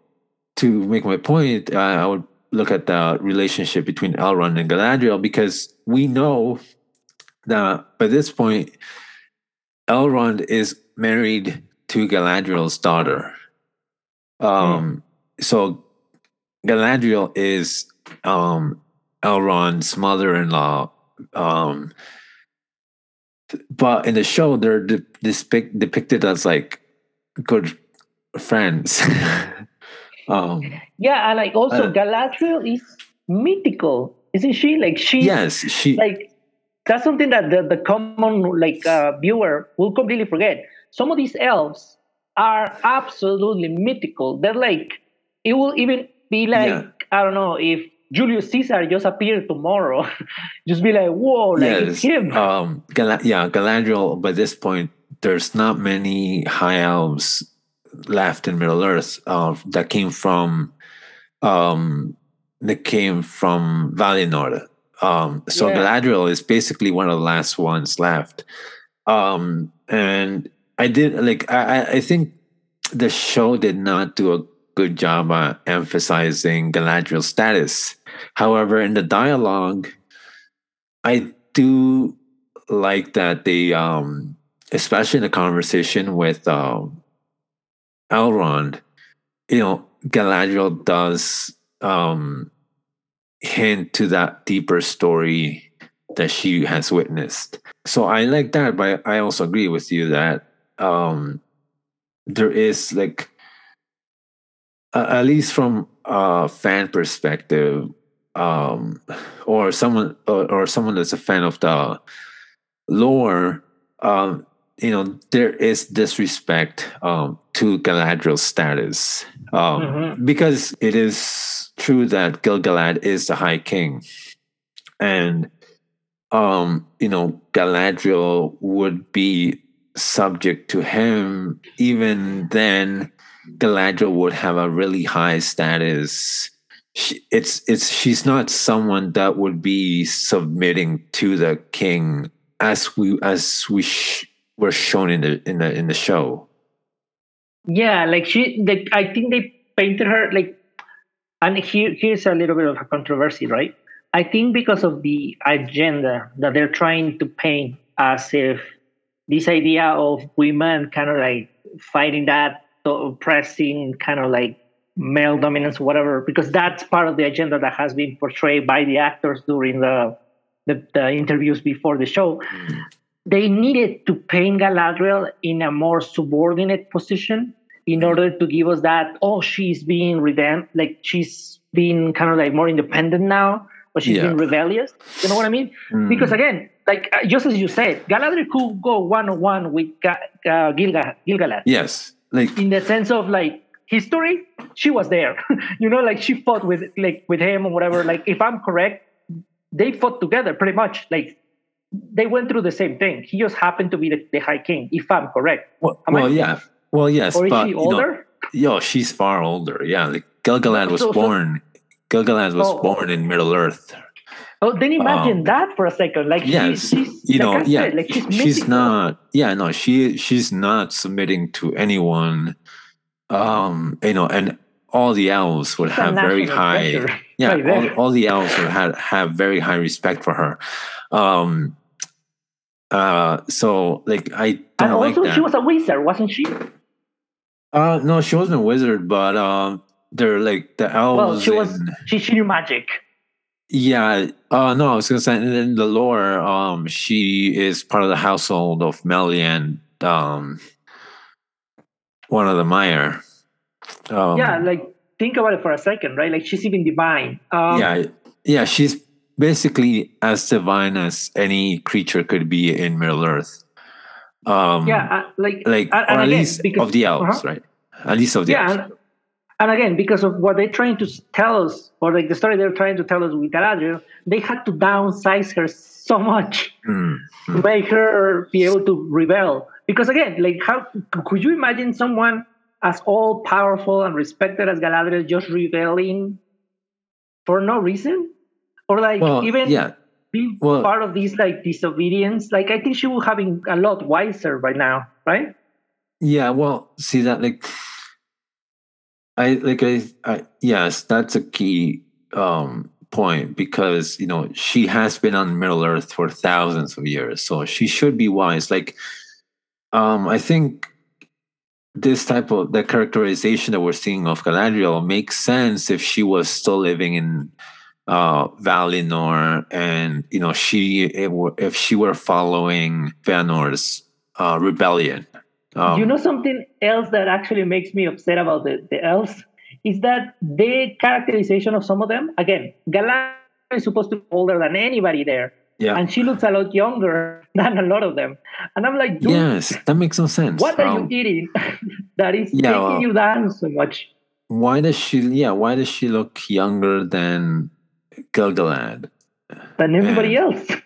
to make my point, I, I would look at the relationship between Elrond and Galadriel because we know that by this point, Elrond is married to Galadriel's daughter. Um, so Galadriel is um, Elrond's mother-in-law. Um, but in the show, they're de- depict- depicted as like good friends. um, yeah, and like also uh, Galadriel is mythical, isn't she? Like she, yes, she like that's something that the, the common like uh, viewer will completely forget. Some of these elves are absolutely mythical. They're like it will even be like Yeah. I don't know if Julius Caesar just appeared tomorrow, just be like whoa, like it's him. Um, Gal- yeah, Galadriel. By this point, there's not many high elves left in Middle Earth uh, that came from um, that came from Valinor. Um, so Yeah. Galadriel is basically one of the last ones left. Um, and I did like I, I- think the show did not do a good job at emphasizing Galadriel's status. However, in the dialogue, I do like that they um especially in the conversation with um Elrond, you know, Galadriel does um hint to that deeper story that she has witnessed. So I like that, but I also agree with you that um there is like uh, at least from a fan perspective um or someone or, or someone that's a fan of the lore um you know there is disrespect um to galadriel's status um Mhm. because it is true that gilgalad is the high king. And um you know galadriel would be subject to him. Even then galadriel would have a really high status. She, it's it's she's not someone that would be submitting to the king as we as we sh- were shown in the in the in the show. Yeah, like she, like I think they painted her like, and here here's a little bit of a controversy, right? I think because of the agenda that they're trying to paint as if this idea of women kind of like fighting that oppressing kind of like male dominance, whatever, because that's part of the agenda that has been portrayed by the actors during the the, the interviews before the show mm. they needed to paint Galadriel in a more subordinate position in order to give us that, oh, she's being revamped, like she's being kind of like more independent now, but she's Yeah. being rebellious. You know what I mean? Mm. Because again, like uh, just as you said, Galadriel could go one on one with Ga- uh, Gilga- Gilgalad yes like in the sense of like history, she was there. you know, like she fought with like with him or whatever. Like if I'm correct, they fought together pretty much. Like they went through the same thing. He just happened to be the, the High King, if I'm correct. well, well yeah well yes Or is but she you know, yo she's far older yeah like gilgalad was So- so- born gilgalad was Oh. born in middle earth oh, then imagine um, that for a second. Like yes she, she's you know like I yeah said, like she's, she's not yeah no she she's not submitting to anyone um you know and all the elves would a have very high treasure yeah right all, all the elves would have, have very high respect for her um uh so like i don't like also, that she was a wizard, wasn't she? Uh no she wasn't a wizard but um they're like the elves Well, she was. She, she knew magic. yeah uh no i was gonna say in, the lore um she is part of the household of melian um one of the Maiar. Um, yeah, like think about it for a second, right? Like she's even divine. Um, yeah, yeah. She's basically as divine as any creature could be in Middle Earth. Um, yeah, uh, like like and- or and at again, least because- of the elves, uh-huh. right? At least of the yeah, elves. and, and again, because of what they're trying to tell us, or like the story they're trying to tell us with Galadriel, they had to downsize her so much Mm, to make her be able to rebel. Because again, like how could you imagine someone as all powerful and respected as Galadriel just rebelling for no reason, or like Well, even yeah, be well- part of this like disobedience? Like I think she would have been a lot wiser by now, right? yeah. Well, see that like I like I, I yes, that's a key um point because you know she has been on Middle Earth for thousands of years, so she should be wise. Like, um, I think this type of the characterization that we're seeing of Galadriel makes sense if she was still living in uh, Valinor, and you know, she if she were following Feanor's uh, rebellion. Um, you know something else that actually makes me upset about the, the elves is that the characterization of some of them. Again, Galadriel is supposed to be older than anybody there. Yeah. And she looks a lot younger than a lot of them. And I'm like, yes, that makes no sense. What are um, you eating that is yeah, making well, you dance so much? Why does she? Yeah, why does she look younger than Gilgalad? Than everybody and, else.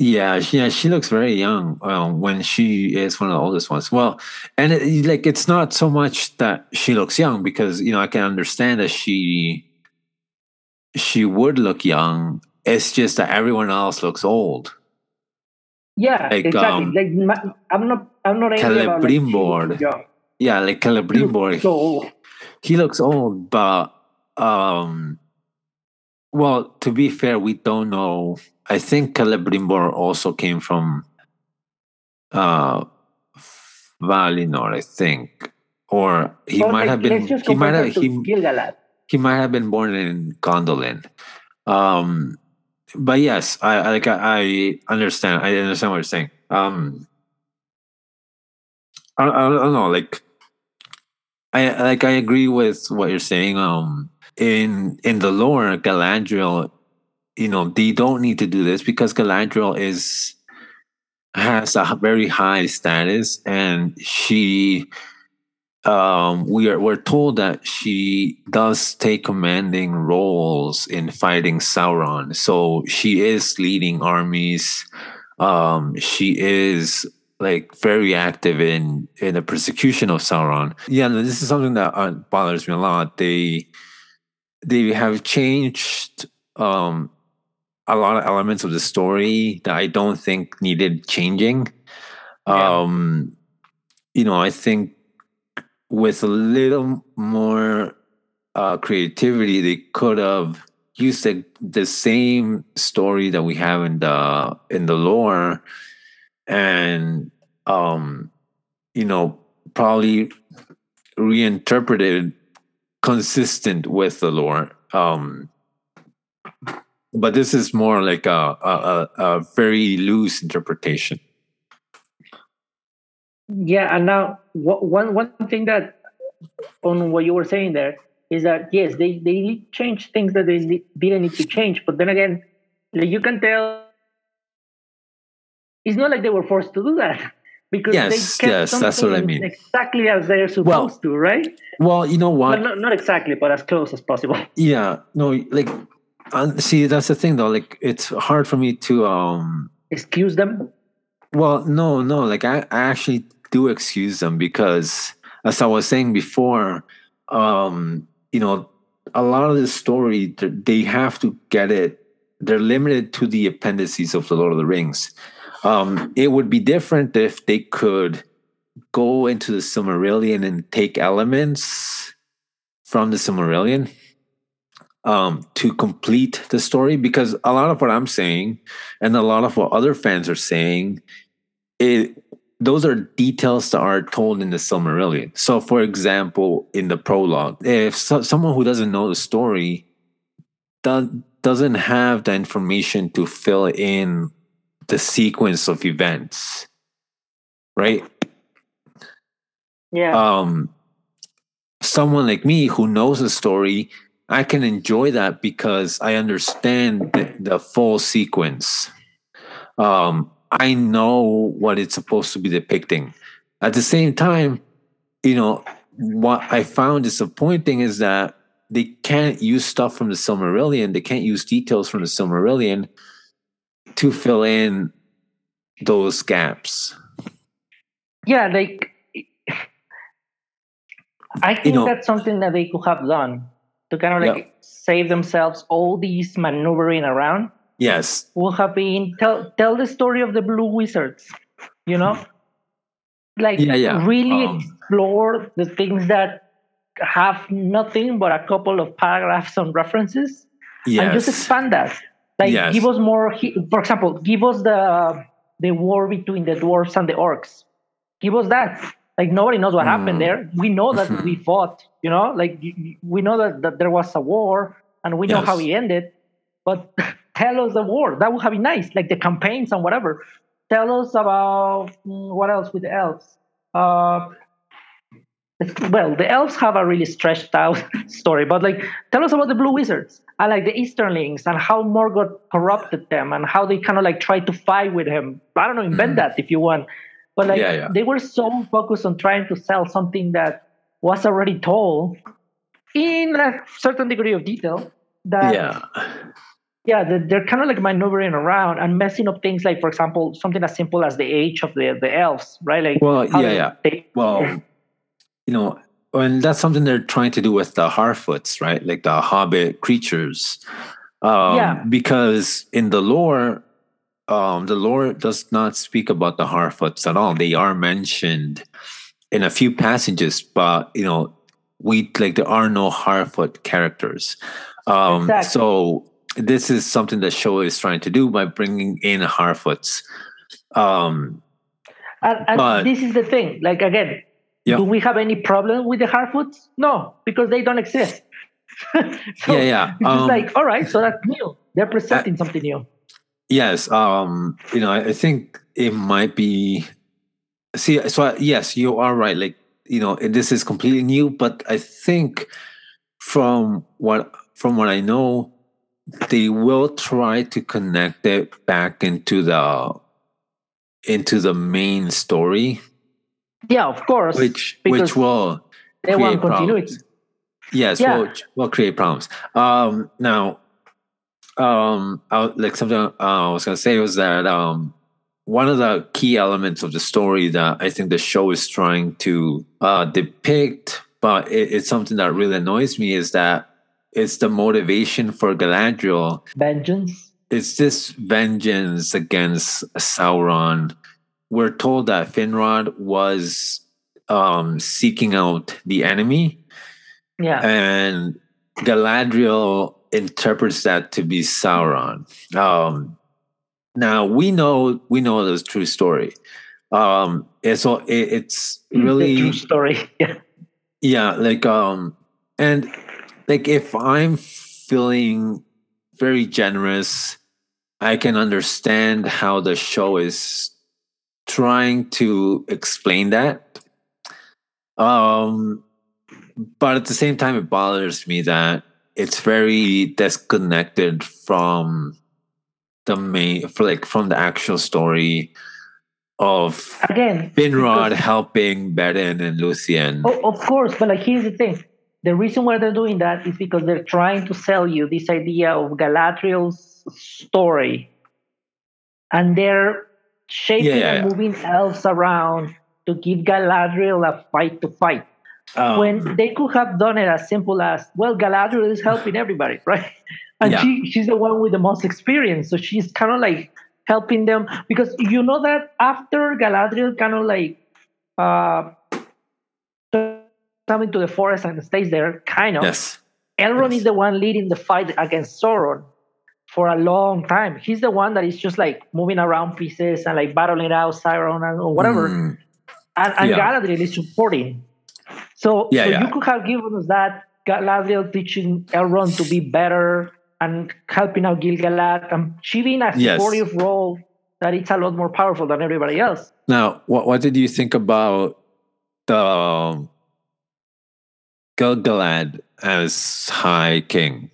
Yeah, she, yeah, she looks very young um, when she is one of the oldest ones. Well, and it, like it's not so much that she looks young because you know I can understand that she she would look young. It's just that everyone else looks old. Yeah, like, exactly. Um, like my, I'm not I'm not angry Celebrimbor. Like, yeah, like Celebrimbor. So old. He looks old, but um well, to be fair, we don't know. I think Celebrimbor also came from uh, Valinor, I think, or he might have been. He might have he, he might have been born in Gondolin. Um, but yes, I like I, I understand. I understand what you're saying. Um, I, I, I don't know. Like, I like I agree with what you're saying. Um, in in the lore, Galadriel, you know, they don't need to do this because Galadriel is has a very high status, and she, um, we are we're told that she does take commanding roles in fighting Sauron. So she is leading armies. Um, she is like very active in in the persecution of Sauron. Yeah, this is something that uh, bothers me a lot. They they have changed um, a lot of elements of the story that I don't think needed changing. Yeah. Um, you know, I think with a little more uh, creativity, they could have used the, the same story that we have in the in the lore, and um, you know, probably reinterpreted consistent with the lore. Um, but this is more like a, a, a very loose interpretation. Yeah, and now one one thing that on what you were saying there is that yes, they they change things that they didn't need to change, but then again, like you can tell, it's not like they were forced to do that because yes, yes, that's what I mean. Exactly as they're supposed well, to, right? Well, you know what? not, not exactly, but as close as possible. Yeah, no, like, see, that's the thing, though. Like, it's hard for me to um excuse them. Well, no, no, like I, I actually do excuse them because, as I was saying before, um, you know, a lot of the story they have to get it. They're limited to the appendices of the Lord of the Rings um, it would be different if they could go into the Silmarillion and take elements from the Silmarillion um, to complete the story. Because a lot of what I'm saying and a lot of what other fans are saying, it those are details that are told in the Silmarillion. So, for example, in the prologue, if so, someone who doesn't know the story doesn't have the information to fill in the sequence of events right? Yeah. Um someone like me who knows the story i can enjoy that because i understand the, the full sequence. Um i know what it's supposed to be depicting. At the same time you know what i found disappointing is that they can't use stuff from the Silmarillion. They can't use details from the Silmarillion to fill in those gaps? Yeah, like I think you know, that's something that they could have done to kind of like yeah. save themselves all these maneuvering around. Yes, would have been tell tell the story of the blue wizards. You know, like yeah, yeah. really um, explore the things that have nothing but a couple of paragraphs on references, yes. and just expand that. Like yes. give us more. For example, give us the the war between the dwarves and the orcs. Give us that. Like nobody knows what mm. happened there. We know that we fought. You know, like we know that, that there was a war and we know how he ended. But tell us the war. That would have been nice, like the campaigns and whatever. Tell us about mm, what else with the elves. Uh, well, the elves have a really stretched out story, but like, tell us about the Blue Wizards and like the Easterlings and how Morgoth corrupted them and how they kind of like tried to fight with him. I don't know, invent Mhm. that if you want. But like, Yeah, yeah. they were so focused on trying to sell something that was already told in a certain degree of detail that yeah. yeah, they're, they're kind of like maneuvering around and messing up things like, for example, something as simple as the age of the the elves, right? Like, Well, yeah, yeah. they- Well, you know, and that's something they're trying to do with the Harfoots, right? Like the Hobbit creatures. Um, Yeah. Because in the lore, um, the lore does not speak about the Harfoots at all. They are mentioned in a few passages, but you know, we like there are no Harfoot characters. Um, Exactly. So this is something the show is trying to do by bringing in Harfoots. Um, and, and but- this is the thing. Like again, Yeah. do we have any problem with the Harfoots? No, because they don't exist. so yeah, yeah. It's Um, like, all right, so that's new. They're presenting something new. Yes, um, you know, I, I think it might be. See, so I, yes, you are right. Like, you know, this is completely new, but I think from what from what I know, they will try to connect it back into the into the main story, Yeah, of course. which which will they want continuity. problems. Yes, Yeah. will will create problems. Um, now, um, I, like something uh, I was gonna say was that um, one of the key elements of the story that I think the show is trying to uh, depict, but it, it's something that really annoys me is that it's the motivation for Galadriel. Vengeance. It's this vengeance against Sauron. We're told that Finrod was um, seeking out the enemy Yeah. and Galadriel interprets that to be Sauron. Um, now we know we know the true story. Um, it's all it, it's the true story. Yeah. yeah, like um, and like if I'm feeling very generous, I can understand how the show is trying to explain that. Um, but at the same time, it bothers me that it's very disconnected from the main, for like from the actual story of Again, Finrod because- helping Beren and Luthien. Oh, of course, but like here's the thing: the reason why they're doing that is because they're trying to sell you this idea of Galadriel's story, and they're shaping Yeah, and moving elves around to give Galadriel a fight to fight. Um, when they could have done it as simple as, well, Galadriel is helping everybody, right? And Yeah. she, she's the one with the most experience, so she's kind of like helping them because you know that after Galadriel kind of like uh come into the forest and stays there, kind of. yes, Elrond yes. is the one leading the fight against Sauron for a long time. He's the one that is just like moving around pieces and like battling out and or whatever Mm, and, and Yeah. Galadriel is supporting. So, Yeah, so yeah. you could have given us that Galadriel teaching Elrond to be better and helping out Gil-galad and achieving a Yes. supportive role that it's a lot more powerful than everybody else. Now, what what did you think about the um, Gilgalad as High King?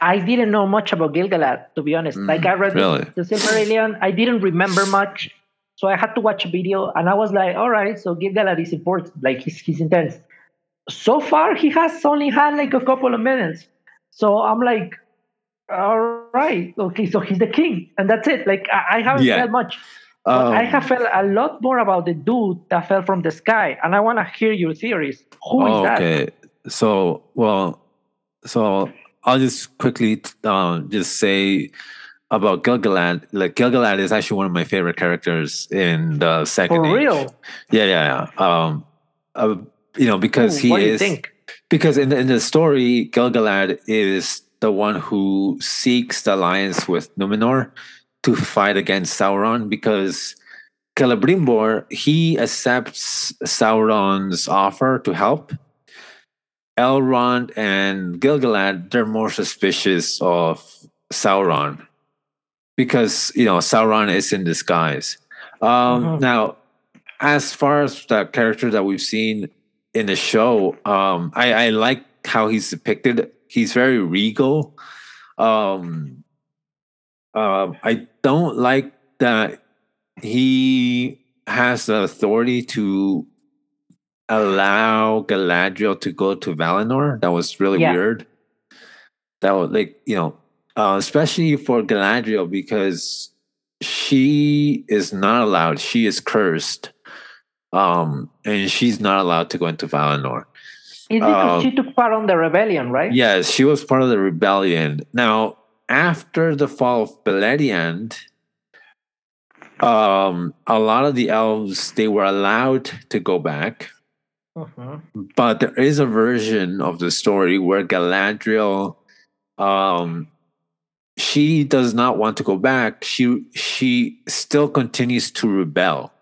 I didn't know much about Gil-galad, to be honest. Mm, like I read really? the, Silmarillion, I didn't remember much, so I had to watch a video, and I was like, "All right, so Gil-galad is important. Like he's he's intense." So far, he has only had like a couple of minutes, so I'm like, "All right, okay, so he's the king, and that's it." Like I, I haven't Yeah. felt much, but I Um, have felt a lot more about the dude that fell from the sky, and I want to hear your theories. Who is oh, that? okay. So, well, so I'll just quickly um, just say about Gilgalad. Like Gilgalad is actually one of my favorite characters in the second. For Age. real? Yeah, yeah, yeah. Um, uh, you know, because Ooh, he what do you is think? because in the, in the story, Gilgalad is the one who seeks the alliance with Numenor to fight against Sauron because Celebrimbor he accepts Sauron's offer to help, Elrond and Gilgalad, they're more suspicious of Sauron because you know Sauron is in disguise. Um, mm-hmm. Now, as far as the character that we've seen in the show, um, I, I like how he's depicted. He's very regal. Um, uh, I don't like that he has the authority to allow Galadriel to go to Valinor. That was really yeah. weird. That was like, you know, uh, especially for Galadriel because she is not allowed. She is cursed, um, and she's not allowed to go into Valinor. Is it because uh, she took part on the rebellion, right? Yes, she was part of the rebellion. Now, after the fall of Beleriand, um, a lot of the elves they were allowed to go back, uh-huh. but there is a version of the story where Galadriel, um, she does not want to go back. She she still continues to rebel,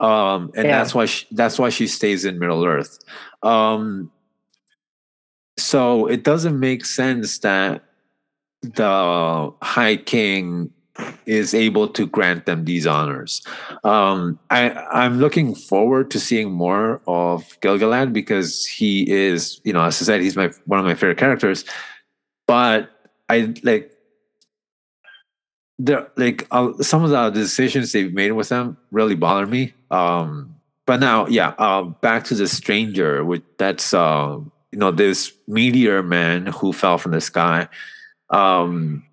um, and yeah. that's why she, that's why she stays in Middle Earth. Um, so it doesn't make sense that the High King is able to grant them these honors. Um, I, I'm looking forward to seeing more of Gilgalad because he is, you know, as I said, he's my one of my favorite characters. But I like there, like uh, some of the decisions they've made with them really bother me. Um, but now, yeah, uh, back to the stranger, which that's uh, you know this meteor man who fell from the sky. Um,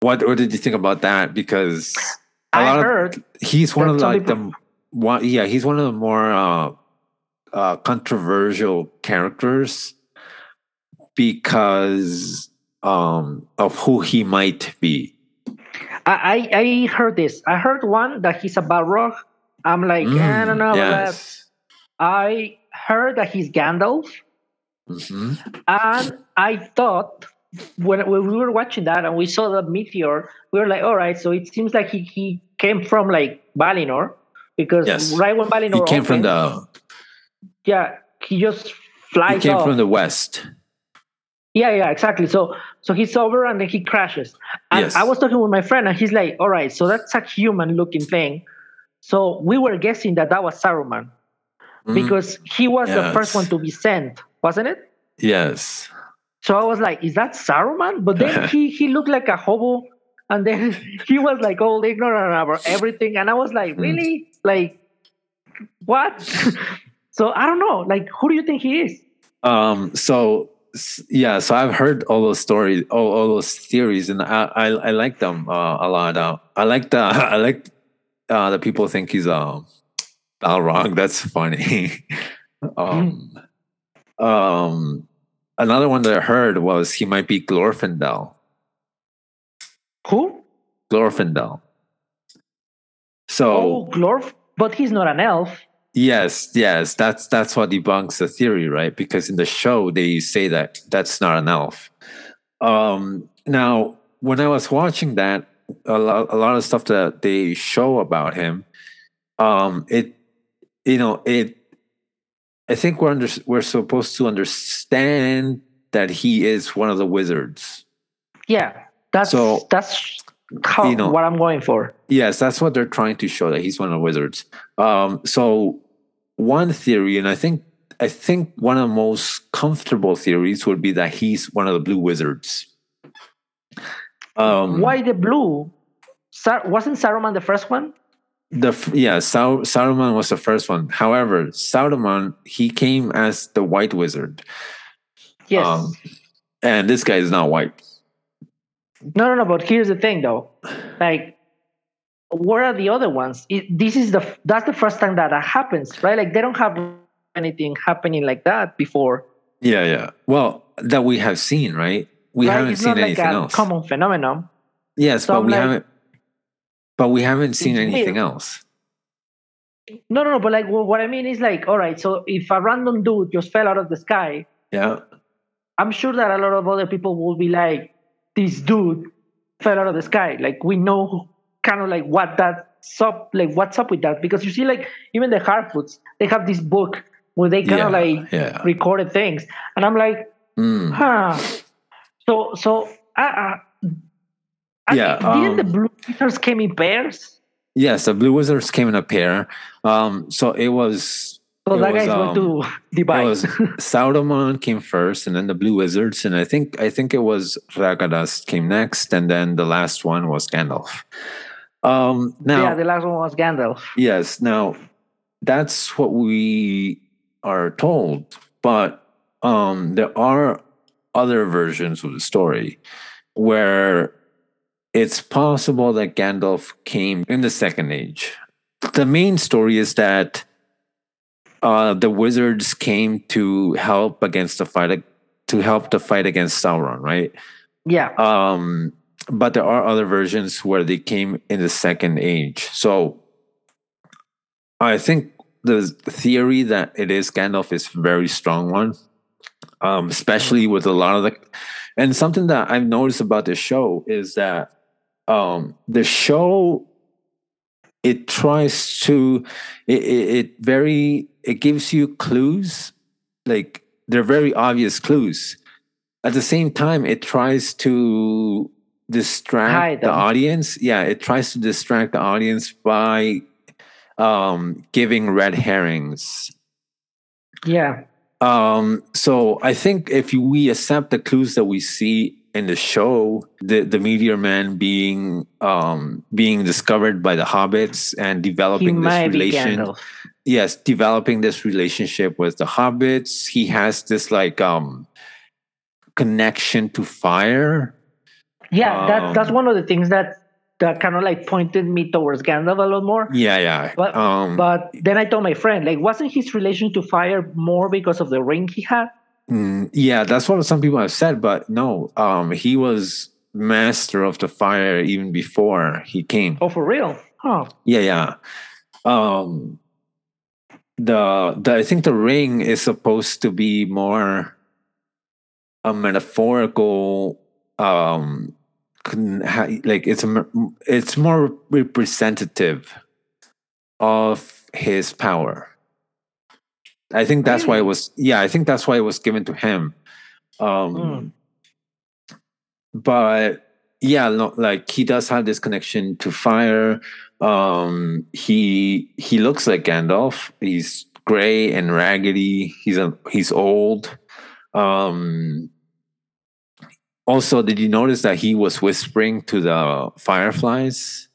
what what did you think about that? Because a I heard of, he's one of the, like the one yeah he's one of the more uh, uh, controversial characters because um, of who he might be. I, I heard this. I heard one that he's a Balrog. I'm like, mm, I don't know yes. I heard that he's Gandalf. Mm-hmm. And I thought when, when we were watching that and we saw the meteor, we were like, all right, so it seems like he, he came from like Valinor because yes. right when Valinor he came opened, from the yeah, he just flies. He came off. from the west. Yeah, yeah, exactly. So so he's over and then he crashes. And yes. I was talking with my friend and he's like, all right, so that's a human looking thing. So we were guessing that that was Saruman mm-hmm. because he was yes. the first one to be sent, wasn't it? Yes. So I was like, is that Saruman? But then he he looked like a hobo, and then he was like all ignorant about everything, and I was like, hmm. really, like, what? so I don't know. Like, who do you think he is? Um. So yeah. So I've heard all those stories, all, all those theories, and I I, I like them uh, a lot. Uh, I like the I like uh, the people think he's uh, Balrog. That's funny. um. Mm. Um another one that I heard was he might be Glorfindel. Who? Glorfindel. So oh, Glorf, but he's not an elf. Yes, yes, that's that's what debunks the theory, right? Because in the show they say that that's not an elf. Um, now, when I was watching that, a lot, a lot of stuff that they show about him, um, it, you know, it I think we're under, we're supposed to understand that he is one of the wizards. Yeah, that's so, that's how, you know, what I'm going for. Yes, that's what they're trying to show that he's one of the wizards. Um, so one theory, and I think I think one of the most comfortable theories would be that he's one of the blue wizards. Um, Why the blue? Sar- wasn't Saruman the first one? The yeah Sar- Saruman was the first one. However, Saruman he came as the white wizard. Yes, um, and this guy is not white. No, no, no. But here's the thing, though. Like, where are the other ones? It, this is the that's the first time that that happens, right? Like, they don't have anything happening like that before. Yeah, yeah. Well, that we have seen, right? We right? haven't it's seen not anything like a else. Common phenomenon. Yes, so but I'm we like, haven't but we haven't seen anything else. No, no, no. But like, well, what I mean is like, all right. So if a random dude just fell out of the sky, yeah, I'm sure that a lot of other people will be like, this dude fell out of the sky. Like we know kind of like what that's up, like what's up with that. Because you see, like even the Harfoots, they have this book where they kind yeah, of like yeah. recorded things, and I'm like, Mm. huh. So so uh, uh, I Yeah, didn't the um, Blue Wizards came in pairs? Yes, the Blue Wizards came in a pair. Um, so it was So it that was, guy's going to it divide. was Sauron came first, and then the Blue Wizards, and I think I think it was Radagast came next, and then the last one was Gandalf. Um, now, yeah, the last one was Gandalf. yes, now that's what we are told, but um, there are other versions of the story where it's possible that Gandalf came in the Second Age. The main story is that uh, the wizards came to help against the fight to help the fight against Sauron, right? Yeah. Um, but there are other versions where they came in the Second Age. So I think the theory that it is Gandalf is a very strong one, um, especially with a lot of the. And something that I've noticed about this show is that um, the show it tries to it, it, it very it gives you clues like they're very obvious clues. At the same time it tries to distract the audience. Yeah it tries to distract the audience by um giving red herrings. Yeah. um so i think if we accept the clues that we see in the show the the meteor man being um being discovered by the hobbits and developing this relation yes developing this relationship with the hobbits he has this like um connection to fire Yeah, that that's Um, one of the things that that kind of like pointed me towards Gandalf a lot more. yeah yeah But- um But then I told my friend, like, wasn't his relation to fire more because of the ring he had? Mm, yeah that's what some people have said but no um he was master of the fire even before he came Oh, for real? Huh. Yeah, yeah. Um the the I think the ring is supposed to be more a metaphorical um like it's a it's more representative of his power. I think that's why it was yeah, I think that's why it was given to him. Um Mm. but yeah no, like he does have this connection to fire. Um he he looks like gandalf. He's gray and raggedy. He's a he's old. Um also did you notice that he was whispering to the fireflies?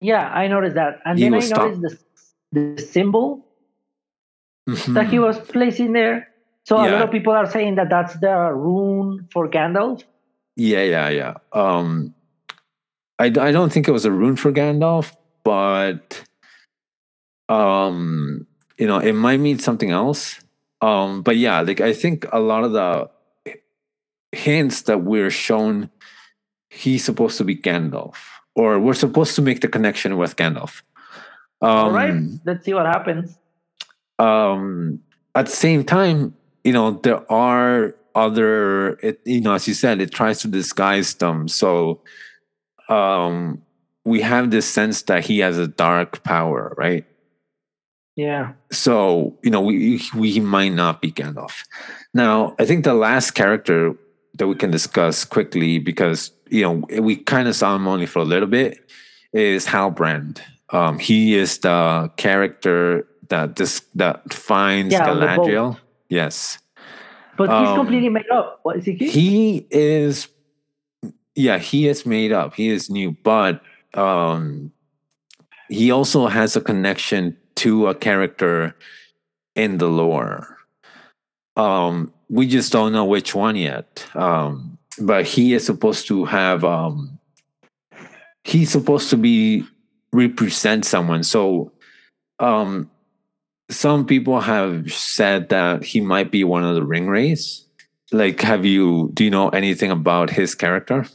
Yeah, I noticed that. And He then I noticed the, the symbol that he was placing there. So a lot of people are saying that that's the rune for Gandalf. yeah yeah yeah um I, I don't think it was a rune for gandalf but um you know it might mean something else um but yeah like i think a lot of the hints that we're shown he's supposed to be gandalf or we're supposed to make the connection with gandalf um All right, let's see what happens. Um at the same time you know there are other it, you know as you said it tries to disguise them so um we have this sense that he has a dark power right Yeah. so you know we we might not be Gandalf. Now, I think the last character that we can discuss quickly because you know we kind of saw him only for a little bit is Halbrand. Um, he is the character that this that finds Yeah. Galadriel. Yes, But he's Um, completely made up. What is he? he is. Yeah, he is made up. He is new, but um, he also has a connection to a character in the lore. Um, we just don't know which one yet. Um, but he is supposed to have. Um, he's supposed to be represent someone. So, um, some people have said that he might be one of the ring wraiths. Like, have you? Do you know anything about his character?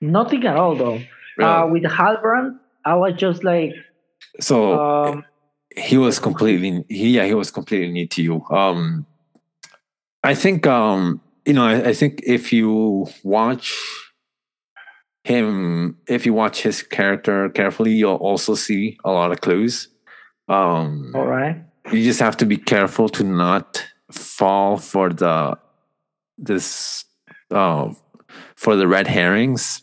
Nothing at all, though. Uh, with Halbrand, I was just like, so um, he was completely he, yeah he was completely new to you um i think um you know I, I think if you watch him if you watch his character carefully you'll also see a lot of clues um all right. you just have to be careful to not fall for the this uh, for the red herrings.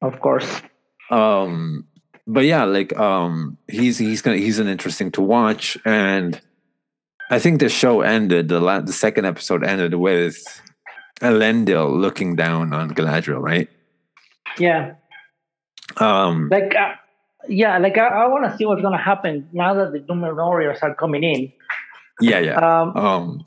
Of course. Um, but yeah, like um, he's he's gonna he's an interesting to watch, and I think the show ended the la- the second episode ended with Elendil looking down on Galadriel, right? Yeah. Um, like uh, yeah, like I, I want to see what's gonna happen now that the Númenóreans are coming in. Yeah, yeah. Um, um,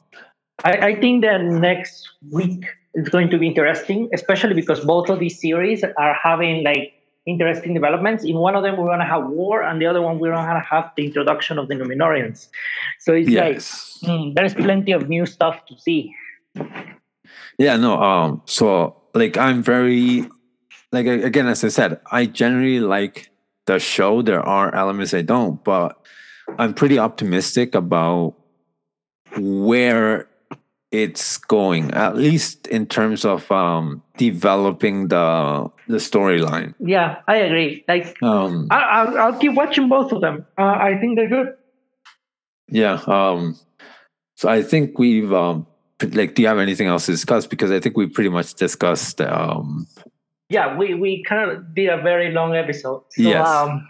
I, I think that next week is going to be interesting, especially because both of these series are having like interesting developments. In one of them, we're gonna have war, and the other one, we're gonna have the introduction of the Númenóreans. So it's yes. like mm, there's plenty of new stuff to see. Yeah, no. Um, so like I'm very like again, as I said, I generally like the show. There are elements I don't, but I'm pretty optimistic about where it's going, at least in terms of um, developing the the storyline. Yeah, I agree. Like, um, I, I'll, I'll keep watching both of them. Uh, I think they're good. Yeah. Um, so I think we've um, like. Do you have anything else to discuss? Because I think we pretty much discussed. Um, yeah, we we kind of did a very long episode. So, yes. Um,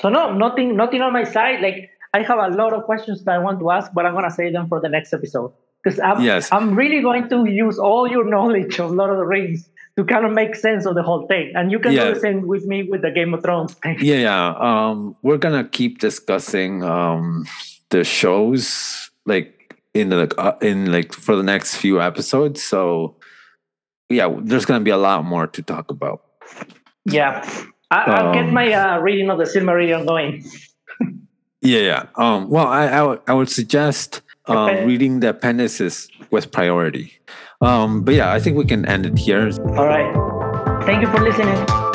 so no, nothing, nothing on my side. Like I have a lot of questions that I want to ask, but I'm gonna save them for the next episode because I'm yes. I'm really going to use all your knowledge of Lord of the Rings to kind of make sense of the whole thing, and you can Yeah. do the same with me with the Game of Thrones thing. yeah, yeah. Um, we're gonna keep discussing um, the shows like in the uh, in like for the next few episodes. So yeah, there's gonna be a lot more to talk about. Yeah, I, I'll get Um, my uh, reading of the Silmarillion going. Yeah, yeah. Um, well, I I would- I would suggest Okay. reading the appendices with priority. Um, but yeah, I think we can end it here. All right. Thank you for listening.